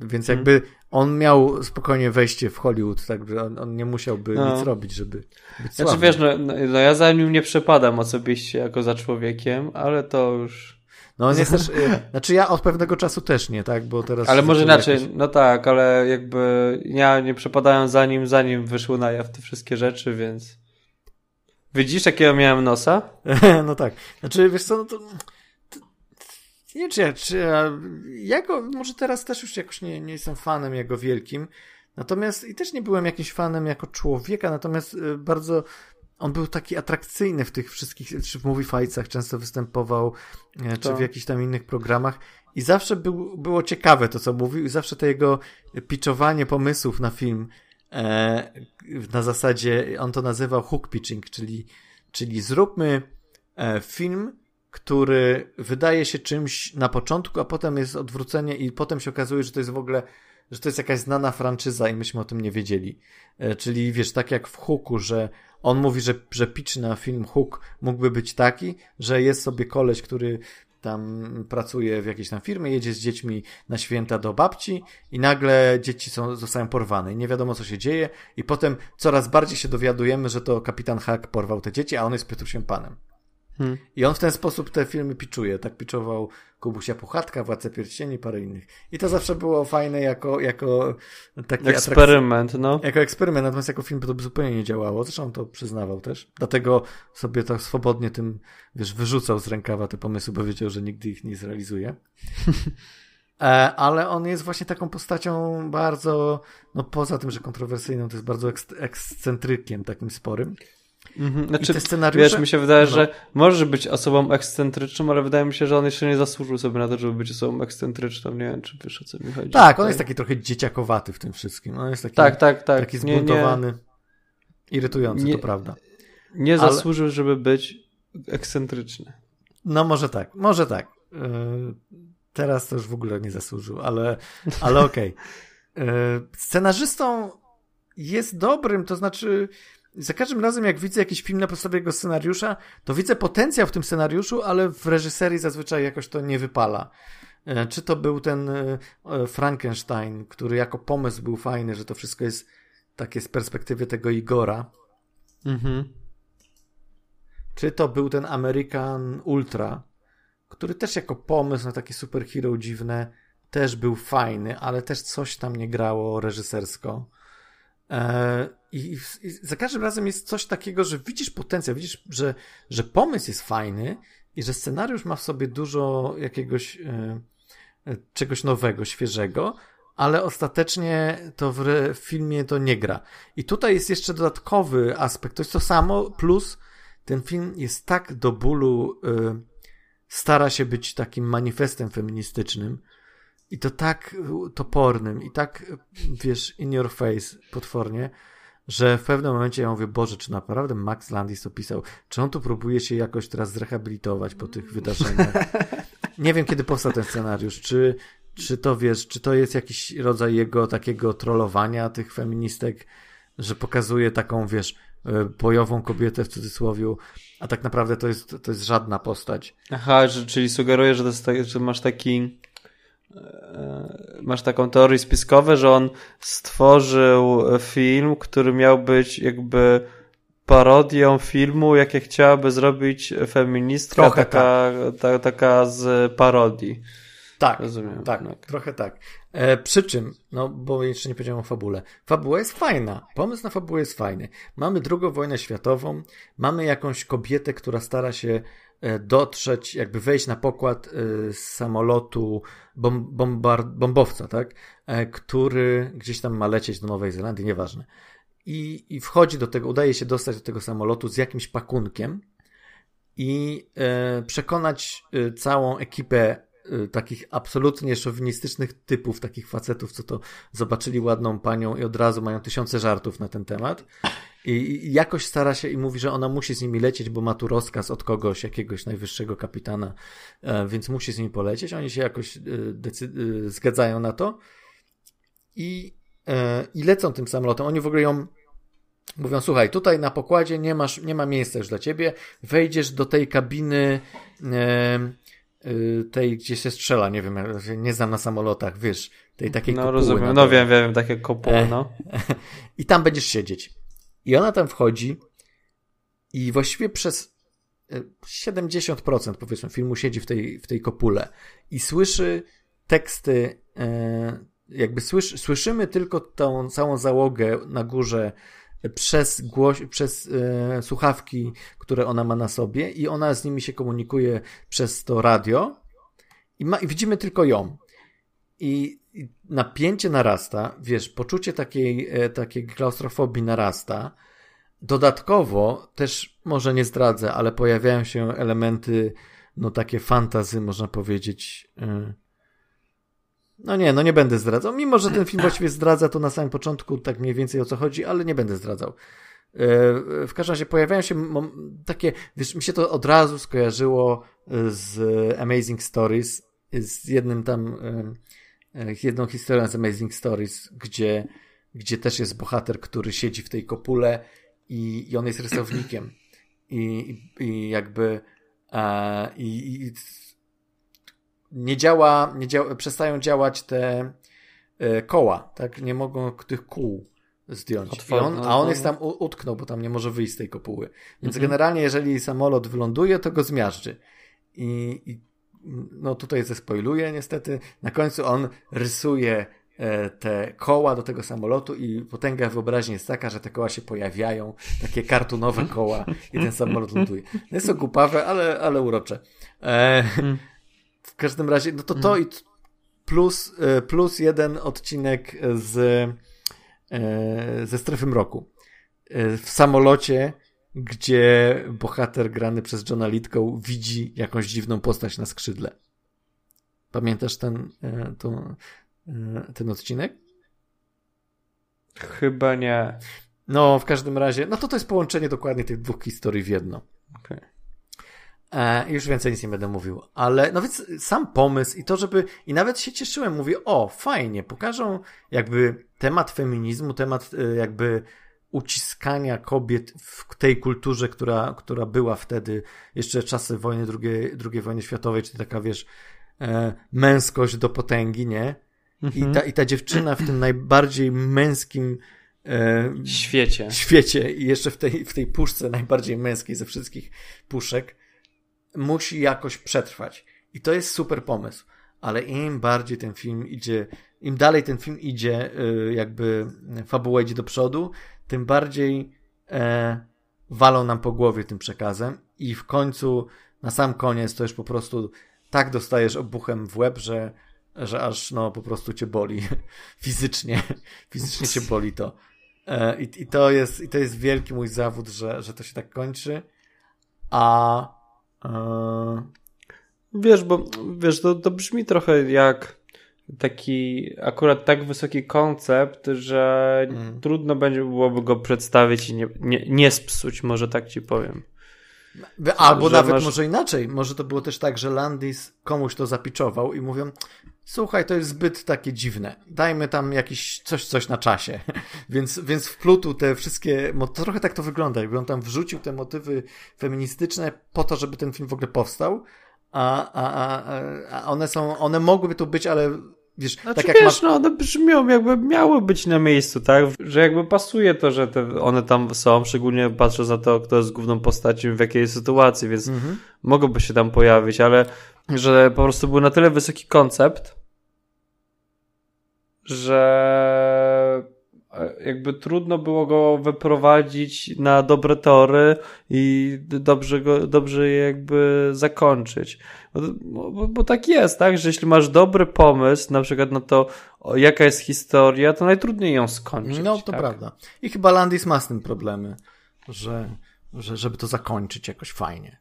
B: Więc mhm. jakby on miał spokojnie wejście w Hollywood, także on, on nie musiałby no. nic robić, żeby być
A: Znaczy wiesz, no, no, no ja za nim nie przepadam osobiście jako za człowiekiem, ale to już
B: no on jest też, znaczy ja od pewnego czasu też nie, tak, bo teraz...
A: Ale może inaczej, jakieś... no tak, ale jakby ja nie przepadałem za nim, zanim wyszły na jaw te wszystkie rzeczy, więc... Widzisz, jakiego miałem nosa? [LAUGHS]
B: no tak. Znaczy, wiesz co, no to... nie czy ja, czy ja, ja go, może teraz też już jakoś nie, nie jestem fanem jego wielkim, natomiast i też nie byłem jakimś fanem jako człowieka, natomiast y, bardzo on był taki atrakcyjny w tych wszystkich, czy w movie fightsach często występował, e, czy w jakichś tam innych programach. I zawsze był, było ciekawe to, co mówił i zawsze to jego pitchowanie pomysłów na film e, na zasadzie, on to nazywał hook pitching, czyli, czyli zróbmy e, film, który wydaje się czymś na początku, a potem jest odwrócenie i potem się okazuje, że to jest w ogóle że to jest jakaś znana franczyza i myśmy o tym nie wiedzieli. E, czyli wiesz, tak jak w Hooku, że on mówi, że, że pitch na film Hook mógłby być taki, że jest sobie koleś, który tam pracuje w jakiejś tam firmie, jedzie z dziećmi na święta do babci i nagle dzieci są, zostają porwane i nie wiadomo co się dzieje i potem coraz bardziej się dowiadujemy, że to kapitan Hack porwał te dzieci, a on jest Piotrusiem Panem. Hmm. I on w ten sposób te filmy piczuje. Tak piczował Kubusia Puchatka, Władcę Pierścieni, parę innych. I to zawsze było fajne jako, jako taki
A: eksperyment, no.
B: Jako eksperyment, natomiast jako film to by zupełnie nie działało. Zresztą on to przyznawał też. Dlatego sobie tak swobodnie tym, wiesz, wyrzucał z rękawa te pomysły, bo wiedział, że nigdy ich nie zrealizuje. [LAUGHS] E, ale on jest właśnie taką postacią bardzo, no poza tym, że kontrowersyjną, to jest bardzo ekscentrykiem takim sporym.
A: Mhm. Znaczy, te scenariusze... Wiesz, mi się wydaje, no. że może być osobą ekscentryczną, ale wydaje mi się, że on jeszcze nie zasłużył sobie na to, żeby być osobą ekscentryczną. Nie wiem, czy wiesz o co mi chodzi.
B: Tak, on jest taki trochę dzieciakowaty w tym wszystkim. On jest taki, tak, tak, tak. taki zbuntowany, nie, nie, irytujący, nie, to prawda.
A: Nie ale... zasłużył, żeby być ekscentryczny.
B: No może tak, może tak. Yy, teraz to już w ogóle nie zasłużył, ale, ale okej. Okay. Yy, scenarzystą jest dobrym, to znaczy za każdym razem, jak widzę jakiś film na podstawie jego scenariusza, to widzę potencjał w tym scenariuszu, ale w reżyserii zazwyczaj jakoś to nie wypala. E, czy to był ten e, e, Frankenstein, który jako pomysł był fajny, że to wszystko jest takie z perspektywy tego Igora. Mhm. Czy to był ten American Ultra, który też jako pomysł na takie superhero dziwne też był fajny, ale też coś tam nie grało reżysersko. I, I, za każdym razem jest coś takiego, że widzisz potencjał, widzisz, że, że pomysł jest fajny i że scenariusz ma w sobie dużo jakiegoś e, e czegoś nowego, świeżego, ale ostatecznie to w, filmie to nie gra. I tutaj jest jeszcze dodatkowy aspekt. To jest to samo, plus ten film jest tak do bólu, e, stara się być takim manifestem feministycznym, i to tak topornym, i tak, wiesz, in your face potwornie, że w pewnym momencie ja mówię, Boże, czy naprawdę Max Landis to pisał? Czy on tu próbuje się jakoś teraz zrehabilitować po tych wydarzeniach? Nie wiem, kiedy powstał ten scenariusz. Czy, czy to wiesz, czy to jest jakiś rodzaj jego takiego trollowania tych feministek, że pokazuje taką, wiesz, e, bojową kobietę w cudzysłowie, a tak naprawdę to jest, to jest żadna postać.
A: Aha, czyli sugeruje, że, to że masz taki masz taką teorię spiskową, że on stworzył film, który miał być jakby parodią filmu, jakie chciałaby zrobić feministka, trochę taka, tak. ta, taka z parodii.
B: Tak, Rozumiem, tak, tak, trochę tak. E, przy czym, no bo jeszcze nie powiedziałem o fabule. Fabuła jest fajna, pomysł na fabułę jest fajny. Mamy drugą wojnę światową, mamy jakąś kobietę, która stara się E, dotrzeć, jakby wejść na pokład e, z samolotu bombowca, tak? E, który gdzieś tam ma lecieć do Nowej Zelandii, nieważne. I, I wchodzi do tego, udaje się dostać do tego samolotu z jakimś pakunkiem i e, przekonać całą ekipę takich absolutnie szowinistycznych typów, takich facetów, co to zobaczyli ładną panią i od razu mają tysiące żartów na ten temat. I jakoś stara się i mówi, że ona musi z nimi lecieć, bo ma tu rozkaz od kogoś, jakiegoś najwyższego kapitana, e, więc musi z nimi polecieć. Oni się jakoś e, e, zgadzają na to i, i lecą tym samolotem. Oni w ogóle ją mówią, słuchaj, tutaj na pokładzie nie, masz, nie ma miejsca już dla ciebie, wejdziesz do tej kabiny tej, gdzie się strzela, nie wiem, nie znam na samolotach, wiesz, tej takiej
A: no,
B: kopuły.
A: Rozumiem, no wiem, wiem, takie kopuły, no. [LAUGHS]
B: I tam będziesz siedzieć. I ona tam wchodzi i właściwie przez 70% e, powiedzmy filmu siedzi w tej, w tej kopule i słyszy teksty, e, jakby słyszy, słyszymy tylko tą całą załogę na górze przez, głoś, przez e, słuchawki, które ona ma na sobie i ona z nimi się komunikuje przez to radio i, ma, i widzimy tylko ją. I, napięcie narasta, wiesz, poczucie takiej, e, takiej klaustrofobii narasta. Dodatkowo, też może nie zdradzę, ale pojawiają się elementy, no takie fantazy, można powiedzieć. E, no nie, no nie będę zdradzał. Mimo, że ten film właściwie zdradza to na samym początku, tak mniej więcej o co chodzi, ale nie będę zdradzał. E, w każdym razie pojawiają się takie, wiesz, mi się to od razu skojarzyło z Amazing Stories, z jednym tam, jedną historią z Amazing Stories, gdzie, gdzie też jest bohater, który siedzi w tej kopule i, i on jest rysownikiem. I, i jakby e, i, i nie działa, nie działa, przestają działać te e, koła, tak? Nie mogą tych kół zdjąć. On, a on jest tam utknął, bo tam nie może wyjść z tej kopuły. Więc mhm. generalnie, jeżeli samolot wyląduje, to go zmiażdży. I, i no tutaj zespoiluję niestety. Na końcu on rysuje e, te koła do tego samolotu i potęga wyobraźni jest taka, że te koła się pojawiają, takie kartunowe koła i ten samolot ląduje. Jest to ale, ale urocze. E. W każdym razie, no to to i plus, e, plus jeden odcinek z, e, ze strefy mroku. W samolocie, gdzie bohater grany przez Johna Litką widzi jakąś dziwną postać na skrzydle. Pamiętasz ten, to, ten odcinek?
A: Chyba nie.
B: No, w każdym razie, no to to jest połączenie dokładnie tych dwóch historii w jedno.
A: Okay.
B: E, już więcej nic nie będę mówił, ale no więc sam pomysł i to, żeby, i nawet się cieszyłem, mówię, o, fajnie, pokażą jakby temat feminizmu, temat e, jakby uciskania kobiet w tej kulturze, która, która była wtedy, jeszcze czasy wojny, drugiej, drugiej wojny światowej, czy taka, wiesz, e, męskość do potęgi, nie? Mhm. I, ta, I ta dziewczyna w tym najbardziej męskim
A: e, świecie.
B: świecie i jeszcze w tej, w tej puszce najbardziej męskiej ze wszystkich puszek, musi jakoś przetrwać. I to jest super pomysł. Ale im bardziej ten film idzie, im dalej ten film idzie, y, jakby fabuła idzie do przodu, tym bardziej e, walą nam po głowie tym przekazem i w końcu, na sam koniec, to już po prostu tak dostajesz obuchem w łeb, że, że aż no po prostu cię boli [LAUGHS] fizycznie. Fizycznie cię boli to. E, i, I to jest, i to jest wielki mój zawód, że, że to się tak kończy. A
A: Eee, wiesz, bo wiesz, to, to brzmi trochę jak taki akurat tak wysoki koncept, że mm. trudno będzie byłoby go przedstawić i nie, nie, nie spsuć, może tak ci powiem.
B: Albo że nawet masz... może inaczej. Może to było też tak, że Landis komuś to zapiczował i mówią, słuchaj, to jest zbyt takie dziwne. Dajmy tam jakiś coś, coś na czasie. [LAUGHS] więc, więc wplutł te wszystkie, trochę tak to wygląda, jakby on tam wrzucił te motywy feministyczne po to, żeby ten film w ogóle powstał, a, a, a, a one są, one mogłyby tu być, ale Wiesz,
A: znaczy, tak jak wiesz, masz... no one brzmią jakby miały być na miejscu, tak? Że jakby pasuje to, że te, one tam są, szczególnie patrząc na to, kto jest główną postacią w jakiej sytuacji, więc mhm. mogłoby się tam pojawić, ale że po prostu był na tyle wysoki koncept, że jakby trudno było go wyprowadzić na dobre tory i dobrze, go, dobrze je jakby zakończyć. Bo, bo, bo, tak jest, tak, że jeśli masz dobry pomysł, na przykład na to, jaka jest historia, to najtrudniej ją skończyć.
B: No, to
A: tak?
B: prawda. I chyba Landis ma z tym problemy, że że, żeby to zakończyć jakoś fajnie.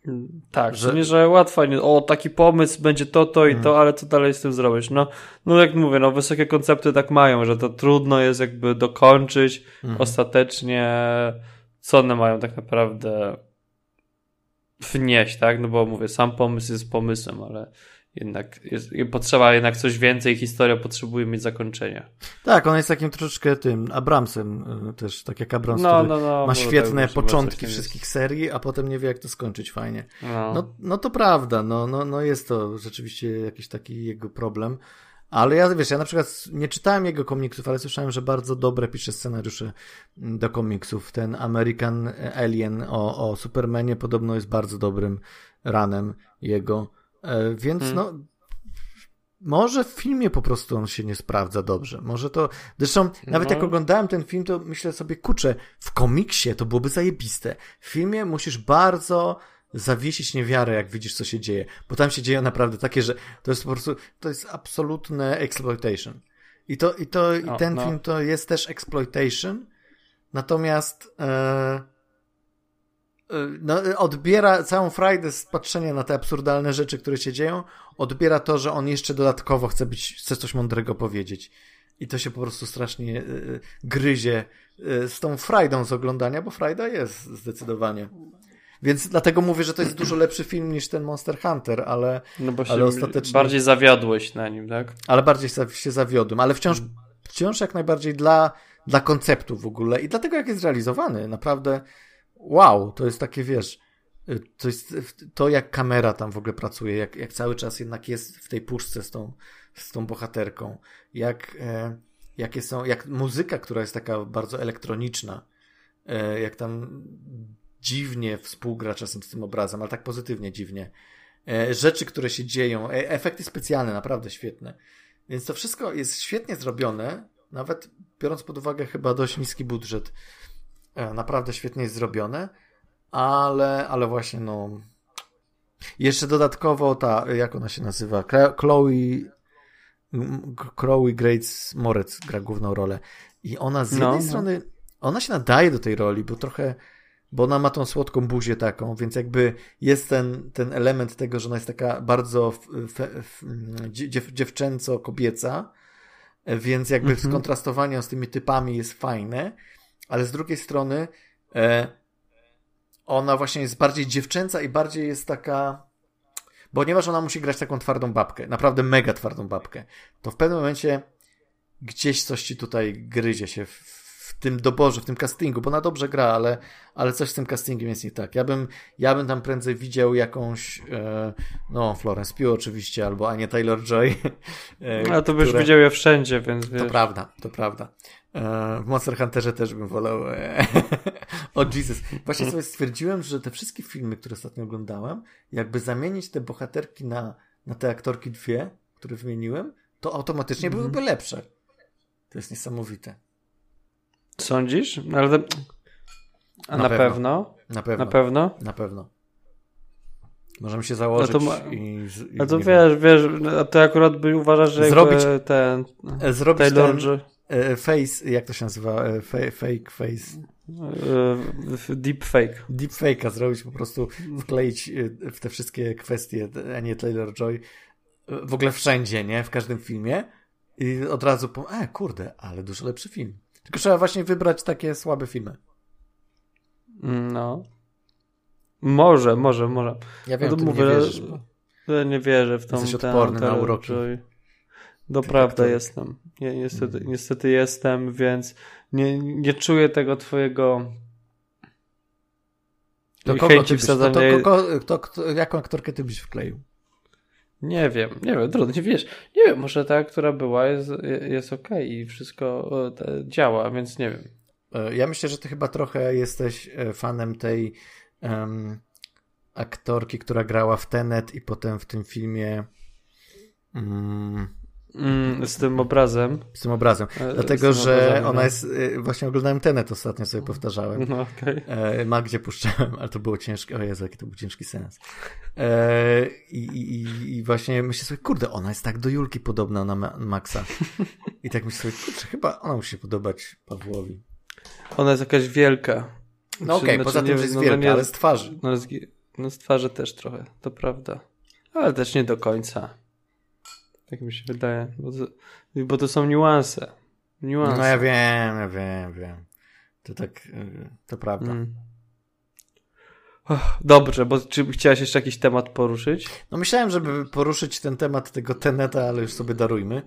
A: Tak, że, nie, że łatwo, nie, o taki pomysł, będzie to, to i to, mhm. ale co dalej z tym zrobić? No, no jak mówię, no wysokie koncepty tak mają, że to trudno jest jakby dokończyć mhm. ostatecznie, co one mają tak naprawdę wnieść, tak? No bo mówię, sam pomysł jest pomysłem, ale jednak jest, potrzeba jednak coś więcej, historia potrzebuje mieć zakończenia.
B: Tak, on jest takim troszeczkę tym Abramsem y, też, tak jak Abrams, no, no, no, ma świetne tak początki wszystkich jest. serii, a potem nie wie jak to skończyć fajnie. No, no, no to prawda, no, no, no jest to rzeczywiście jakiś taki jego problem. Ale ja, wiesz, ja na przykład nie czytałem jego komiksów, ale słyszałem, że bardzo dobre pisze scenariusze do komiksów. Ten American Alien o, o Supermanie podobno jest bardzo dobrym ranem jego. E, więc hmm. no, może w filmie po prostu on się nie sprawdza dobrze. Może to. Zresztą, nawet
A: No.
B: jak oglądałem ten film, to myślę sobie, kurczę, w komiksie to byłoby zajebiste. W filmie musisz bardzo zawiesić niewiarę, jak widzisz, co się dzieje. Bo tam się dzieje naprawdę takie, że to jest po prostu. To jest absolutne exploitation. I to, i to, i ten
A: no.
B: film to jest też exploitation. Natomiast. E, no, odbiera całą frajdę z patrzenia na te absurdalne rzeczy, które się dzieją, odbiera to, że on jeszcze dodatkowo chce być, chce coś mądrego powiedzieć. I to się po prostu strasznie y, gryzie y, z tą frajdą z oglądania, bo frajda jest zdecydowanie. Więc dlatego mówię, że to jest dużo lepszy film niż ten Monster Hunter, ale,
A: No bo się
B: Ale ostatecznie-
A: bardziej zawiodłeś na nim, tak?
B: ale bardziej się zawiodłem. Ale wciąż, wciąż jak najbardziej dla, dla konceptu w ogóle i dlatego jak jest realizowany, naprawdę wow, to jest takie, wiesz, y, to jest to, jak kamera tam w ogóle pracuje, jak, jak cały czas jednak jest w tej puszce z tą, z tą bohaterką, jak, e, jakie są, jak muzyka, która jest taka bardzo elektroniczna, e, jak tam dziwnie współgra czasem z tym obrazem, ale tak pozytywnie dziwnie. E, rzeczy, które się dzieją, e, efekty specjalne, naprawdę świetne. Więc to wszystko jest świetnie zrobione, nawet biorąc pod uwagę chyba dość niski budżet. E, Naprawdę świetnie jest zrobione, ale, ale właśnie no. Jeszcze dodatkowo ta, jak ona się nazywa? Chloe. Chloe Grace Moretz gra główną rolę. I ona z
A: No,
B: jednej
A: no.
B: strony, ona się nadaje do tej roli, bo trochę, bo ona ma tą słodką buzię taką, więc jakby jest ten, ten element tego, że ona jest taka bardzo dziew, dziewczęco-kobieca, więc jakby
A: Mhm.
B: skontrastowanie z tymi typami jest fajne, ale z drugiej strony e, ona właśnie jest bardziej dziewczęca i bardziej jest taka ponieważ ona musi grać taką twardą babkę, naprawdę mega twardą babkę, to w pewnym momencie gdzieś coś ci tutaj gryzie się w, w tym doborze, w tym castingu, bo ona dobrze gra, ale, ale coś z tym castingiem jest nie tak. Ja bym, ja bym tam prędzej widział jakąś, e, no Florence Pugh oczywiście, albo Anię Taylor-Joy. [LAUGHS] e,
A: A to byś
B: które-
A: widział je wszędzie, więc wiesz.
B: to prawda, to prawda. E, W Monster Hunterze też bym wolał. e, [LAUGHS] O Jesus. Właśnie sobie stwierdziłem, że te wszystkie filmy, które ostatnio oglądałem, jakby zamienić te bohaterki na, na te aktorki dwie, które wymieniłem, to automatycznie
A: Mhm.
B: byłyby lepsze. To jest niesamowite.
A: Sądzisz? No, Ale. A
B: Na
A: na,
B: pewno.
A: pewno?
B: Na pewno.
A: Na pewno?
B: Na pewno. Możemy się założyć
A: No to ma-
B: i, i
A: A to wiesz, wiesz, a to akurat by uważasz, że
B: Zrobić-
A: ten
B: e, zrobić
A: Taylor,
B: ten
A: że
B: e, face, jak to się nazywa? Fe- Fake face.
A: e, deepfake.
B: deepfake'a zrobić, po prostu wkleić w te wszystkie kwestie, a nie Taylor-Joy, y, w ogóle wszędzie, nie? W każdym filmie i od razu po, e, kurde, ale dużo lepszy film. Tylko trzeba właśnie wybrać takie słabe filmy.
A: No. Może, może, może.
B: Ja
A: No
B: wiem,
A: to
B: ty
A: mówię,
B: nie
A: że-
B: wierzysz, bo
A: Ja nie wierzę w tą
B: Jesteś odporny na
A: Taylor
B: uroki.
A: Joy. No
B: Tych
A: prawda,
B: aktorów.
A: jestem. Nie, niestety,
B: Mm.
A: niestety jestem, więc nie, nie czuję tego twojego
B: to kogo ty byś, to, to, kogo, to, kto, jaką aktorkę ty byś wkleił?
A: Nie wiem, nie wiem, trudno, nie wiesz. Nie wiem, może ta, która była jest, jest okej i wszystko e, działa, więc nie wiem.
B: E, Ja myślę, że ty chyba trochę jesteś e, fanem tej em, aktorki, która grała w Tenet i potem w tym filmie mm,
A: Mm, z tym obrazem.
B: z tym obrazem.
A: e,
B: Dlatego,
A: tym
B: że
A: obrazem,
B: ona
A: no.
B: jest. y, Właśnie oglądałem Tenet ostatnio sobie powtarzałem.
A: No okej.
B: E, Magdzie puszczałem, ale to było ciężkie. O Jezu, jaki to był ciężki sens. E, i, i, właśnie myślę sobie, kurde, ona jest tak do Julki podobna na Ma- Maxa. I tak myślę sobie, kurczę, chyba ona musi się podobać Pawłowi.
A: Ona jest jakaś wielka.
B: No okej,
A: Znaczy,
B: poza tym, że jest
A: no, no
B: wielka,
A: nie-
B: ale z twarzy.
A: No, z, no z twarzy też trochę, to prawda. Ale też nie do końca. Tak mi się wydaje. Bo to, bo to są niuanse. Niuanse.
B: No ja wiem, ja wiem, wiem. To tak, to prawda.
A: Mm. Dobrze, bo czy chciałaś jeszcze jakiś temat poruszyć?
B: No myślałem, żeby poruszyć ten temat tego Teneta, ale już sobie darujmy. [LAUGHS]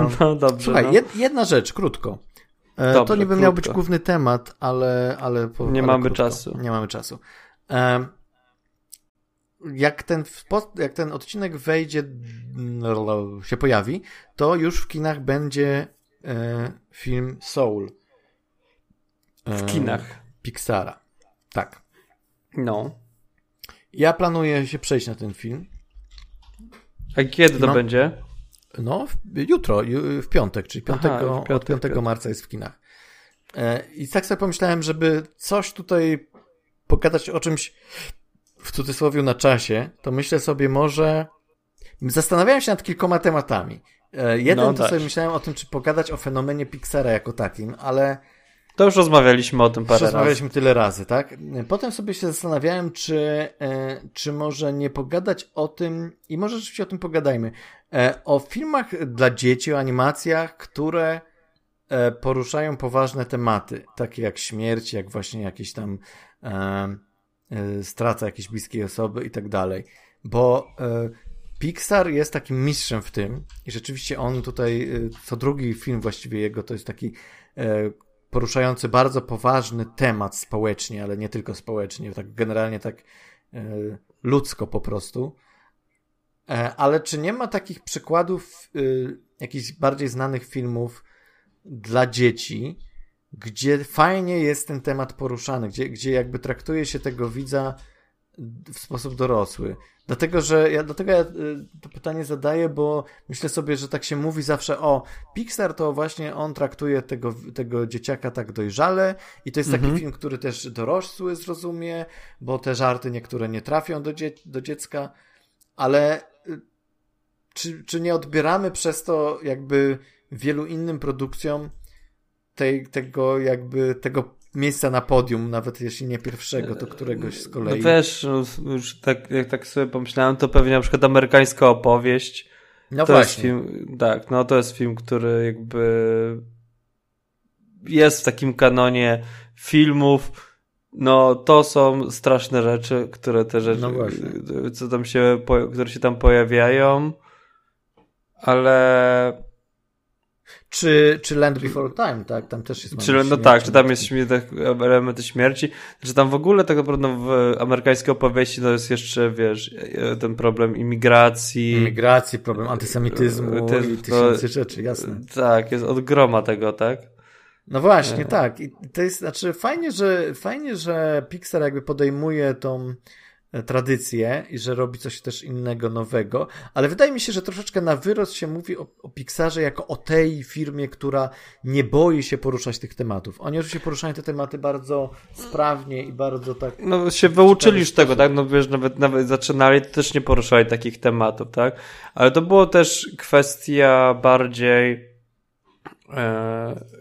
B: Um,
A: No dobrze.
B: Słuchaj,
A: no.
B: jed, jedna rzecz, krótko. E,
A: Dobrze,
B: to niby miał
A: krótko.
B: być główny temat, ale. ale po,
A: Nie
B: ale
A: mamy
B: krótko.
A: czasu.
B: Nie mamy czasu. E, jak, ten, jak ten odcinek wejdzie, mm, się pojawi, to już w kinach będzie e, film Soul. E,
A: W kinach.
B: Pixara. Tak.
A: No.
B: Ja planuję się przejść na ten film.
A: A kiedy to
B: No.
A: będzie?
B: No, w, jutro, ju, w piątek, czyli 5, Aha, piątek, od 5 piątek. marca jest w kinach. E, I tak sobie pomyślałem, żeby coś tutaj pogadać o czymś w cudzysłowie na czasie, to myślę sobie może. Zastanawiałem się nad kilkoma tematami. E, jeden no, to tak. sobie myślałem o tym, czy pogadać o fenomenie Pixara jako takim, ale.
A: To już rozmawialiśmy o tym parę razy.
B: Rozmawialiśmy tyle razy, tak? Potem sobie się zastanawiałem, czy, e, czy może nie pogadać o tym, i może rzeczywiście o tym pogadajmy, e, o filmach dla dzieci, o animacjach, które poruszają poważne tematy, takie jak śmierć, jak właśnie jakieś tam strata jakiejś bliskiej osoby i tak dalej. Bo Pixar jest takim mistrzem w tym i rzeczywiście on tutaj, y, co drugi film właściwie jego, to jest taki poruszający bardzo poważny temat społecznie, ale nie tylko społecznie, tak generalnie tak ludzko po prostu. E, ale czy nie ma takich przykładów y, jakichś bardziej znanych filmów dla dzieci, gdzie fajnie jest ten temat poruszany, gdzie, gdzie jakby traktuje się tego widza w sposób dorosły. Dlatego, że ja, dlatego ja y, to pytanie zadaję, bo myślę sobie, że tak się mówi zawsze o Pixar to właśnie on traktuje tego, tego dzieciaka tak dojrzale i to jest taki mhm. film, który też dorosły zrozumie, bo te żarty niektóre nie trafią do, dzie do dziecka, ale y, czy, czy nie odbieramy przez to jakby wielu innym produkcjom tej, tego jakby tego miejsca na podium, nawet jeśli nie pierwszego, to któregoś z kolei.
A: No wiesz, no, już tak, jak tak sobie pomyślałem, to pewnie na przykład amerykańska opowieść.
B: No
A: to
B: właśnie.
A: Jest film, tak, no to jest film, który jakby jest w takim kanonie filmów. No, to są straszne rzeczy, które te rzeczy, no co tam się, które się tam pojawiają, ale
B: czy, czy Land Before Time, tak? Tam też jest.
A: Czy, no tak, czy tam jest elementy śmierci. Czy tam w ogóle tak naprawdę w amerykańskiej opowieści to jest jeszcze, wiesz, ten problem imigracji.
B: Imigracji, problem antysemityzmu to, i tysięcy rzeczy, jasne.
A: Tak, jest od groma tego, tak?
B: No właśnie, e. tak. I to jest, znaczy fajnie, że fajnie, że Pixar jakby podejmuje tą tradycję i że robi coś też innego, nowego, ale wydaje mi się, że troszeczkę na wyrost się mówi o, o Pixarze jako o tej firmie, która nie boi się poruszać tych tematów. Oni oczywiście poruszają te tematy bardzo sprawnie i bardzo tak...
A: No się wyuczyli już tego, tak? No wiesz, nawet, nawet zaczynali, to też nie poruszali takich tematów, tak? Ale to było też kwestia bardziej... E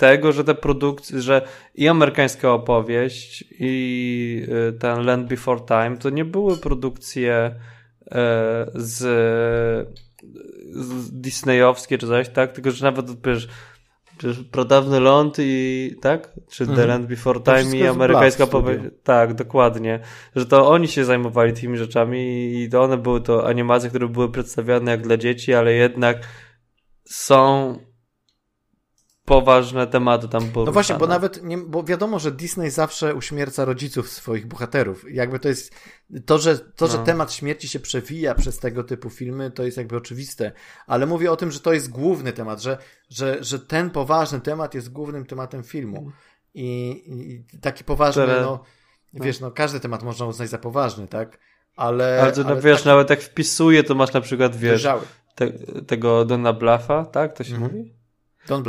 A: tego, że te produkcje, że i amerykańska opowieść, i y, ten Land Before Time to nie były produkcje e, z, z Disneyowskie czy coś, tak? Tylko, że nawet wiesz, Pradawny Ląd i tak? Czy The mhm. Land Before Time i amerykańska opowieść. Tak, dokładnie. Że to oni się zajmowali tymi rzeczami i to one były to animacje, które były przedstawiane jak dla dzieci, ale jednak są poważne tematy tam poruszane.
B: No właśnie, bo nawet, nie, bo wiadomo, że Disney zawsze uśmierca rodziców swoich bohaterów. Jakby to jest, to, że, to, no. że temat śmierci się przewija przez tego typu filmy, to jest jakby oczywiste. Ale mówię o tym, że to jest główny temat, że, że, że ten poważny temat jest głównym tematem filmu. I, i taki poważny, no, no, wiesz, no każdy temat można uznać za poważny, tak? Ale,
A: ale, ale wiesz, tak... nawet jak wpisuje, to masz na przykład, wiesz, te, tego Dona Blaffa, tak? To się mhm. mówi?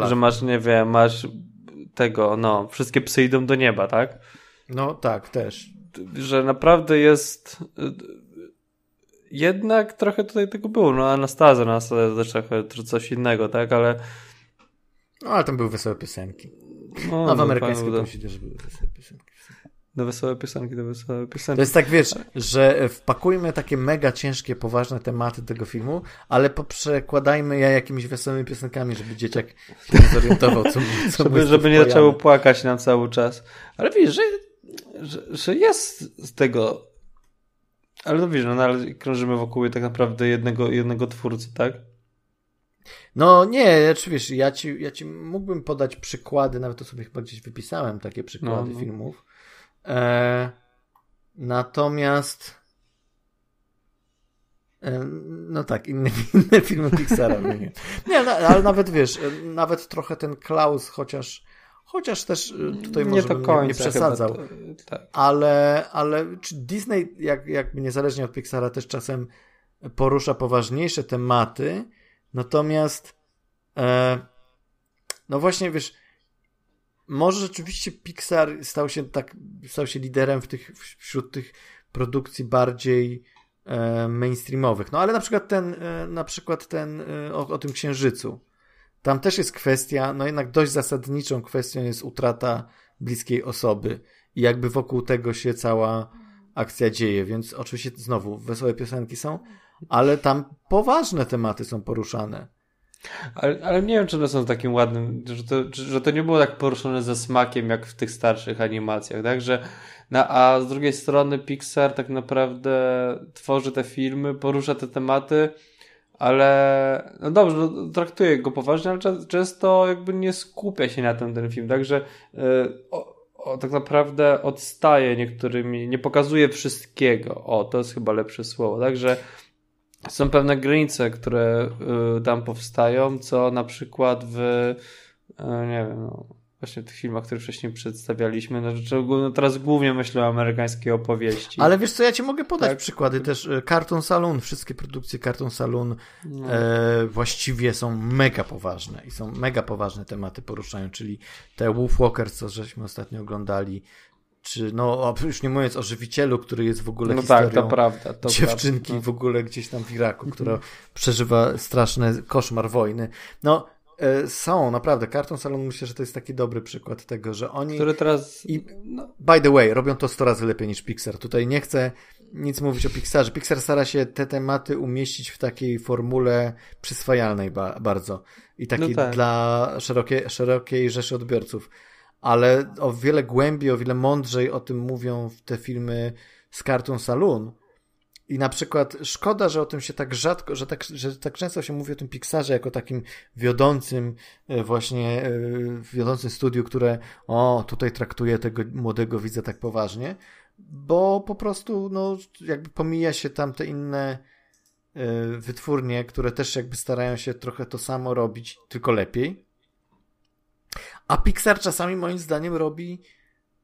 A: Że masz, nie wiem, masz tego, no, wszystkie psy idą do nieba, tak?
B: No tak, też.
A: Że naprawdę jest jednak trochę tutaj tego było, no Anastazja, Anastazja też trochę coś innego, tak, ale
B: no ale tam były wesołe piosenki. No, no w no, amerykańskiej też były wesołe piosenki.
A: Do wesołe piosenki, do wesołe piosenki.
B: To jest tak, wiesz, że wpakujmy takie mega ciężkie, poważne tematy tego filmu, ale poprzekładajmy je jakimiś wesołymi piosenkami, żeby dzieciak się zorientował, co, co
A: Żeby, żeby nie zaczęło płakać nam cały czas. Ale wiesz, że, że, że jest z tego... Ale no wiesz, no, no ale krążymy wokół tak naprawdę jednego, jednego twórcy, tak?
B: No nie, oczywiście, ja ci, ja ci mógłbym podać przykłady, nawet to sobie chyba gdzieś wypisałem, takie przykłady no, no. filmów, E, natomiast e, no tak, inne, [LAUGHS] inne filmy Pixara. No nie, nie no, ale nawet wiesz, nawet trochę ten Klaus, chociaż chociaż też e, tutaj może nie, bym nie, nie przesadzał. To, tak. Ale, ale Disney, jak, jakby niezależnie od Pixara, też czasem porusza poważniejsze tematy, Natomiast e, no właśnie, wiesz, może rzeczywiście Pixar stał się tak, stał się liderem w tych, wśród tych produkcji bardziej e, mainstreamowych. No ale na przykład ten, e, na przykład ten e, o, o tym księżycu. Tam też jest kwestia, no jednak dość zasadniczą kwestią jest utrata bliskiej osoby i jakby wokół tego się cała akcja dzieje, więc oczywiście znowu wesołe piosenki są, ale tam poważne tematy są poruszane.
A: Ale, ale nie wiem, czy one są takim ładnym, że to, że to nie było tak poruszone ze smakiem, jak w tych starszych animacjach, tak? Że, a z drugiej strony Pixar tak naprawdę tworzy te filmy, porusza te tematy, ale no dobrze, no, traktuje go poważnie, ale często jakby nie skupia się na tym ten film, także yy, tak naprawdę odstaje niektórymi, nie pokazuje wszystkiego. O, to jest chyba lepsze słowo. Także są pewne granice, które y, tam powstają, co na przykład w, y, nie wiem, no, właśnie w tych filmach, które wcześniej przedstawialiśmy, no, no teraz głównie myślę o amerykańskiej opowieści.
B: Ale wiesz co, ja ci mogę podać tak? przykłady też. Y, Cartoon Saloon, wszystkie produkcje Cartoon Saloon no. e, właściwie są mega poważne i są mega poważne tematy poruszają, czyli te Wolf Walkers, co żeśmy ostatnio oglądali, czy no już nie mówiąc o żywicielu, który jest w ogóle no historią tak, to prawda, to dziewczynki prawda. W ogóle gdzieś tam w Iraku, która przeżywa straszny koszmar wojny. No e, są, naprawdę. Cartoon Salon myślę, że to jest taki dobry przykład tego, że oni...
A: Który teraz...
B: I, no. By the way, robią to 100 razy lepiej niż Pixar. Tutaj nie chcę nic mówić o Pixarze. Pixar stara się te tematy umieścić w takiej formule przyswajalnej ba bardzo i takiej no tak. dla szerokiej, szerokiej rzeszy odbiorców ale o wiele głębiej, o wiele mądrzej o tym mówią te filmy z Cartoon Saloon. I na przykład szkoda, że o tym się tak rzadko, że tak, że tak często się mówi o tym Pixarze jako takim wiodącym, e, właśnie e, wiodącym studiu, które o, tutaj traktuje tego młodego widza tak poważnie, bo po prostu, no, jakby pomija się tam te inne e, wytwórnie, które też jakby starają się trochę to samo robić, tylko lepiej. A Pixar czasami moim zdaniem robi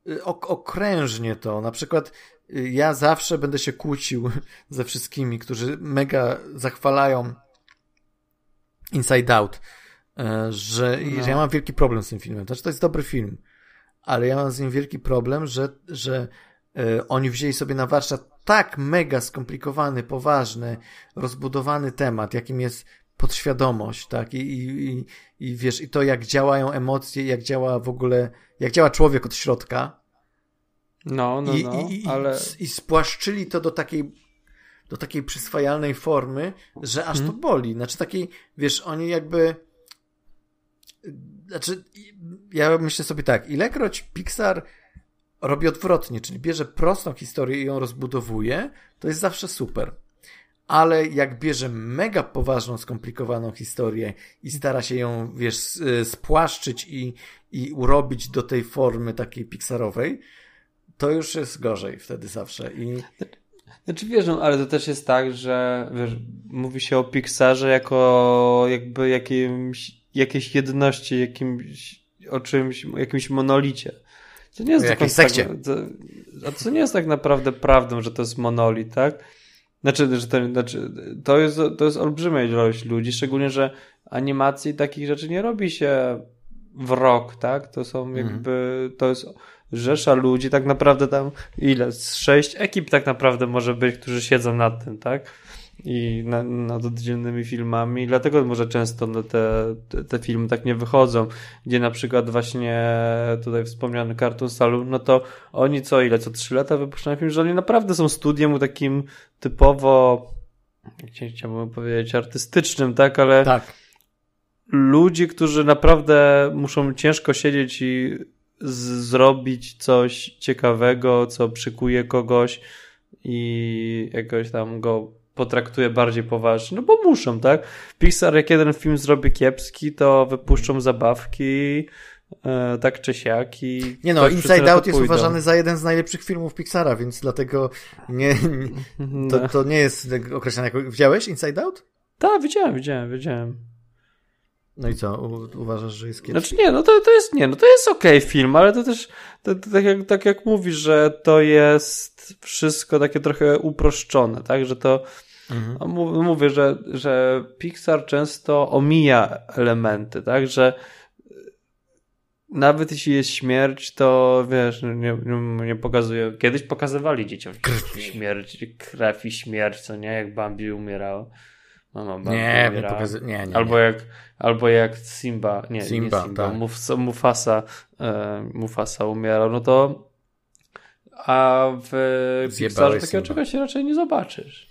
B: y, okrężnie to. Na przykład y, ja zawsze będę się kłócił [LAUGHS] ze wszystkimi, którzy mega zachwalają Inside Out, e, że, no. że ja mam wielki problem z tym filmem. Znaczy, to jest dobry film, ale ja mam z nim wielki problem, że, że e, oni wzięli sobie na warsztat tak mega skomplikowany, poważny, rozbudowany temat, jakim jest podświadomość, tak? I, i, i wiesz, i to jak działają emocje, jak działa w ogóle, jak działa człowiek od środka.
A: No, no,
B: I,
A: no,
B: i,
A: ale...
B: I, I spłaszczyli to do takiej do takiej przyswajalnej formy, że aż hmm. to boli. Znaczy takiej, wiesz, oni jakby znaczy, ja myślę sobie tak, ilekroć Pixar robi odwrotnie, czyli bierze prostą historię i ją rozbudowuje, to jest zawsze super ale jak bierze mega poważną, skomplikowaną historię i stara się ją, wiesz, y, spłaszczyć i, i urobić do tej formy takiej pixarowej, to już jest gorzej wtedy zawsze. I...
A: Znaczy wiesz, no, ale to też jest tak, że wiesz, mówi się o Pixarze jako jakby jakimś, jakiejś jedności, jakimś, o czymś, jakimś monolicie.
B: To nie jest o jakimś sekcie.
A: Tak, to, a to nie jest tak naprawdę prawdą, że to jest monolit, tak? Znaczy, że to, znaczy, to, jest, to jest olbrzymia ilość ludzi, szczególnie, że animacji takich rzeczy nie robi się w rok, tak? To są mhm. jakby, to jest rzesza ludzi, tak naprawdę tam ile? Z sześć ekip tak naprawdę może być, którzy siedzą nad tym, tak? I na, nad oddzielnymi filmami, dlatego może często te, te, te, filmy tak nie wychodzą, gdzie na przykład właśnie tutaj wspomniany Cartoon Saloon, no to oni co, ile, co trzy lata wypuszczają film, że oni naprawdę są studiem takim typowo chciałbym powiedzieć artystycznym, tak, ale
B: tak.
A: ludzi, którzy naprawdę muszą ciężko siedzieć i zrobić coś ciekawego, co przykuje kogoś i jakoś tam go potraktuje bardziej poważnie, no bo muszą, tak? Pixar jak jeden film zrobi kiepski, to wypuszczą zabawki, e, tak czy siak i...
B: Nie no, Inside Out jest uważany za jeden z najlepszych filmów Pixara, więc dlatego nie, [LAUGHS] nie to, to nie jest określane jako... Widziałeś Inside Out?
A: Tak, widziałem, widziałem, widziałem.
B: No i co, U, uważasz, że jest
A: kiepski? Znaczy nie, no to, to jest, nie, no to jest okej okay film, ale to też, to, to, tak, jak, tak jak mówisz, że to jest wszystko takie trochę uproszczone, tak, że to Mhm. Mówię, że, że Pixar często omija elementy, tak, że nawet jeśli jest śmierć, to wiesz, nie, nie, nie pokazuje. Kiedyś pokazywali dzieciom śmierć, krew i śmierć, co nie? Jak Bambi umierał.
B: Mama Bambi nie, umierała. Pokazy... nie, nie,
A: albo, Jak, albo jak Simba, nie, Simba, nie Simba, tak. Muf, Mufasa, e, Mufasa umierał, no to a w Pixarze takiego czegoś raczej nie zobaczysz.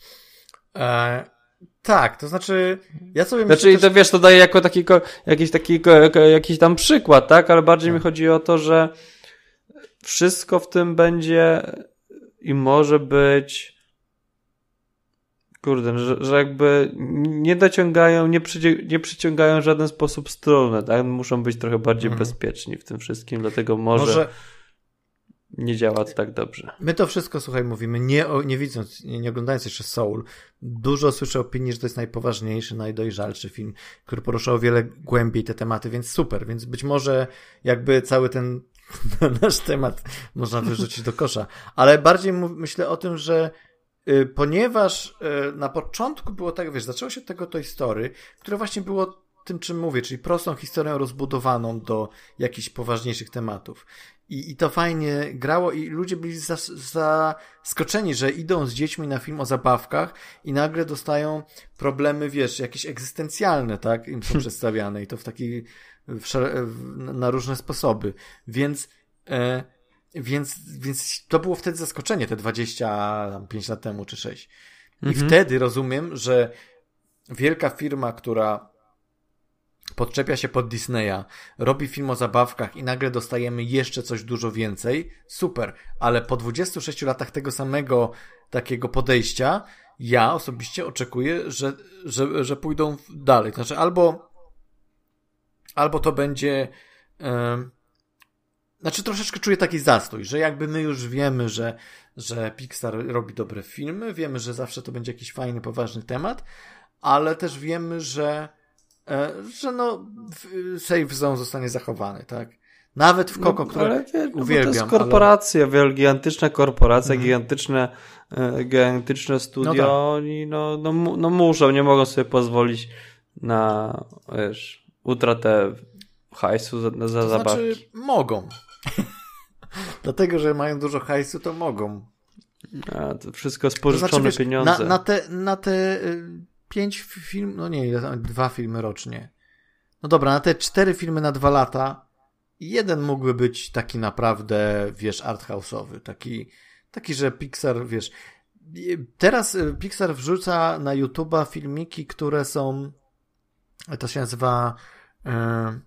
B: E, tak, to znaczy, ja sobie
A: myślę... Znaczy, też... to wiesz, to daje jako taki, jakiś taki, jakiś tam przykład, tak? Ale bardziej tak. mi chodzi o to, że wszystko w tym będzie i może być kurde, że, że jakby nie dociągają, nie, przyci nie przyciągają w żaden sposób strony, tak? Muszą być trochę bardziej mhm. bezpieczni w tym wszystkim, dlatego może... może nie działa to tak dobrze.
B: My to wszystko, słuchaj, mówimy, nie, nie widząc, nie, nie oglądając jeszcze Soul. Dużo słyszę opinii, że to jest najpoważniejszy, najdojrzalszy film, który porusza o wiele głębiej te tematy, więc super. Więc być może jakby cały ten [LAUGHS] nasz temat można wyrzucić do kosza. Ale bardziej myślę o tym, że y, ponieważ y, na początku było tak, wiesz, zaczęło się od tego Toy Story, które właśnie było tym, czym mówię, czyli prostą historią rozbudowaną do jakichś poważniejszych tematów. I, I to fajnie grało i ludzie byli zaskoczeni, że idą z dziećmi na film o zabawkach i nagle dostają problemy, wiesz, jakieś egzystencjalne, tak? Im są [LAUGHS] przedstawiane i to w taki, w, na różne sposoby. Więc, e, więc, więc to było wtedy zaskoczenie, te 25 lat temu czy 6. I mhm. wtedy rozumiem, że wielka firma, która podczepia się pod Disneya, robi film o zabawkach i nagle dostajemy jeszcze coś dużo więcej, super, ale po 26 latach tego samego takiego podejścia, ja osobiście oczekuję, że, że, że pójdą dalej. Znaczy, albo, albo to będzie. Yy, znaczy, troszeczkę czuję taki zastój, że jakby my już wiemy, że, że Pixar robi dobre filmy, wiemy, że zawsze to będzie jakiś fajny, poważny temat, ale też wiemy, że że no safe zone zostanie zachowany, tak? Nawet w Koko, no, które ale, no, uwielbiam. To jest
A: korporacja, ale... wiel, gigantyczna korporacja, mhm. gigantyczne, e, gigantyczne studio, no tak. oni no, no, no muszą, nie mogą sobie pozwolić na, wiesz, utratę hajsu za, za to zabawki. Znaczy,
B: mogą. [LAUGHS] Dlatego, że mają dużo hajsu, to mogą.
A: A, to wszystko spożyczone to znaczy, wiesz, pieniądze.
B: Na, na, te, na te y, pięć film, no nie, dwa filmy rocznie. No dobra, na te cztery filmy na dwa lata, jeden mógłby być taki naprawdę, wiesz, arthouse'owy, taki, taki, że Pixar, wiesz, teraz y, Pixar wrzuca na YouTube'a filmiki, które są, to się nazywa, e,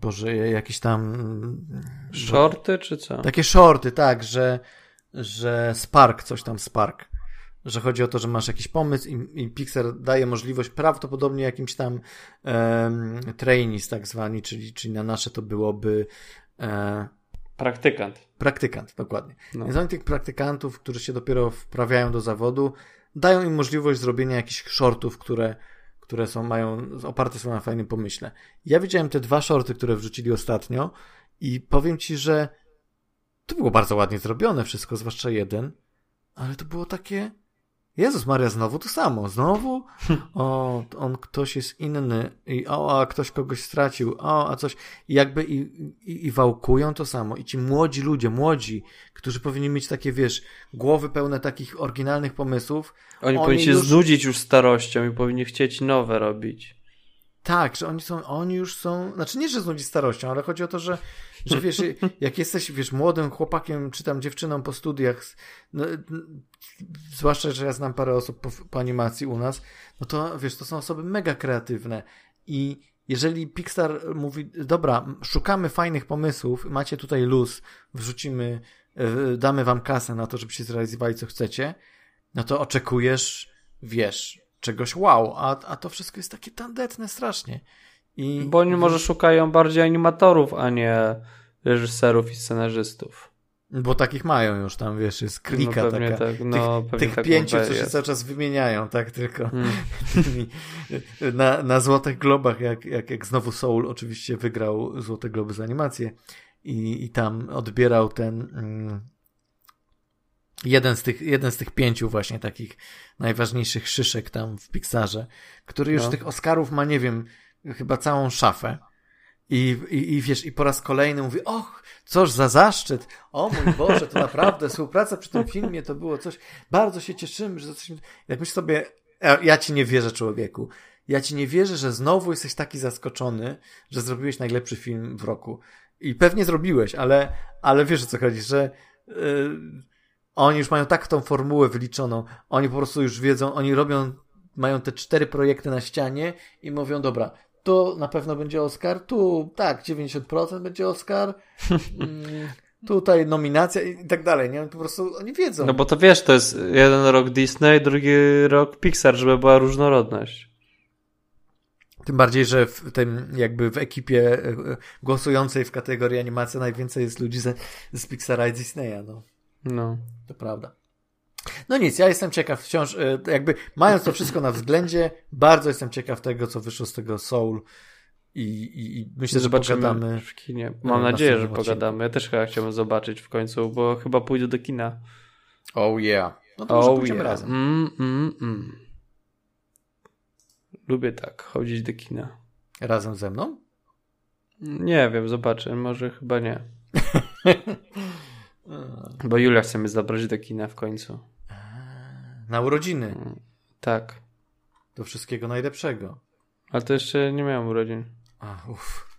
B: Boże, jakieś tam.
A: Shorty, czy co?
B: Takie shorty, tak, że, że Spark, coś tam Spark że chodzi o to, że masz jakiś pomysł i, i Pixar daje możliwość prawdopodobnie jakimś tam um, trainees tak zwani, czyli, czyli na nasze to byłoby e,
A: praktykant.
B: Praktykant, dokładnie. No. Więc oni tych praktykantów, którzy się dopiero wprawiają do zawodu, dają im możliwość zrobienia jakichś shortów, które, które są, mają, oparte są na fajnym pomyśle. Ja widziałem te dwa shorty, które wrzucili ostatnio i powiem ci, że to było bardzo ładnie zrobione wszystko, zwłaszcza jeden, ale to było takie Jezus Maria, znowu to samo. Znowu [LAUGHS] o, on ktoś jest inny i o, a ktoś kogoś stracił, o, a coś. I jakby i, i, i wałkują to samo. I ci młodzi ludzie, młodzi, którzy powinni mieć takie, wiesz, głowy pełne takich oryginalnych pomysłów.
A: Oni, oni powinni się już... znudzić już starością i powinni chcieć nowe robić.
B: Tak, że oni są, oni już są, znaczy nie, że znudzić starością, ale chodzi o to, że że wiesz, [LAUGHS] jak jesteś, wiesz, młodym chłopakiem, czy tam dziewczyną po studiach, no, zwłaszcza, że ja znam parę osób po, po animacji u nas, no to wiesz, to są osoby mega kreatywne. I jeżeli Pixar mówi, dobra, szukamy fajnych pomysłów, macie tutaj luz, wrzucimy, e, damy wam kasę na to, żebyście zrealizowali co chcecie, no to oczekujesz, wiesz, czegoś wow, a, a to wszystko jest takie tandetne strasznie.
A: I... Bo oni może szukają bardziej animatorów, a nie reżyserów i scenarzystów.
B: Bo takich mają już tam, wiesz, jest klika no taka. Tak, no, tych, tych tak pięciu, co się cały czas wymieniają, tak, tylko hmm. [LAUGHS] na, na Złotych Globach, jak, jak, jak znowu Soul oczywiście wygrał Złote Globy z animację i, i tam odbierał ten mm, jeden z tych, jeden z tych pięciu właśnie takich najważniejszych szyszek tam w Pixarze, który już
A: No.
B: tych Oscarów ma, nie wiem, chyba całą szafę. I, i, I wiesz, i po raz kolejny mówi, och, coż za zaszczyt, o mój Boże, to naprawdę współpraca przy tym filmie to było coś, bardzo się cieszymy, że coś... Jak myślę sobie, ja, ci nie wierzę, człowieku, ja ci nie wierzę, że znowu jesteś taki zaskoczony, że zrobiłeś najlepszy film w roku. I pewnie zrobiłeś, ale, ale wiesz o co chodzi, że yy, oni już mają tak tą formułę wyliczoną, oni po prostu już wiedzą, oni robią, mają te cztery projekty na ścianie i mówią, dobra, tu na pewno będzie Oscar, tu tak, 90% będzie Oscar, [LAUGHS] mm, tutaj nominacja i tak dalej, nie? Po prostu oni wiedzą.
A: No bo to wiesz, to jest jeden rok Disney, drugi rok Pixar, żeby była różnorodność.
B: Tym bardziej, że w tym jakby w ekipie e, e, głosującej w kategorii animacja najwięcej jest ludzi z, z Pixara i Disneya, no.
A: No.
B: To prawda. No nic, ja jestem ciekaw wciąż, e, jakby mając to wszystko na względzie, bardzo jestem ciekaw tego, co wyszło z tego Soul i, i, i myślę, że pogadamy.
A: w kinie.
B: na
A: Mam nadzieję, że pogadamy. Ja też chyba chciałbym zobaczyć w końcu, bo chyba pójdę do kina.
B: Oh yeah. No to może
A: Oh
B: pójdziemy
A: yeah.
B: razem.
A: Mm, mm, mm. Lubię tak, chodzić do kina.
B: Razem ze mną?
A: Nie wiem, zobaczę. Może chyba nie. [LAUGHS] Bo Julia chce mnie zabrać do kina w końcu.
B: Na urodziny.
A: Tak.
B: Do wszystkiego najlepszego.
A: Ale to jeszcze nie miałem urodzin.
B: A, uff.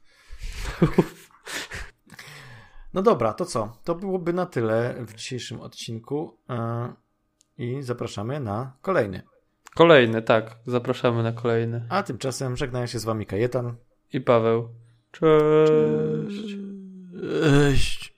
B: No dobra, to co? To byłoby na tyle w dzisiejszym odcinku e, i zapraszamy na kolejny.
A: Kolejny, tak. Zapraszamy na kolejny.
B: A tymczasem żegnają się z wami Kajetan.
A: I Paweł. Cześć.
B: Cześć.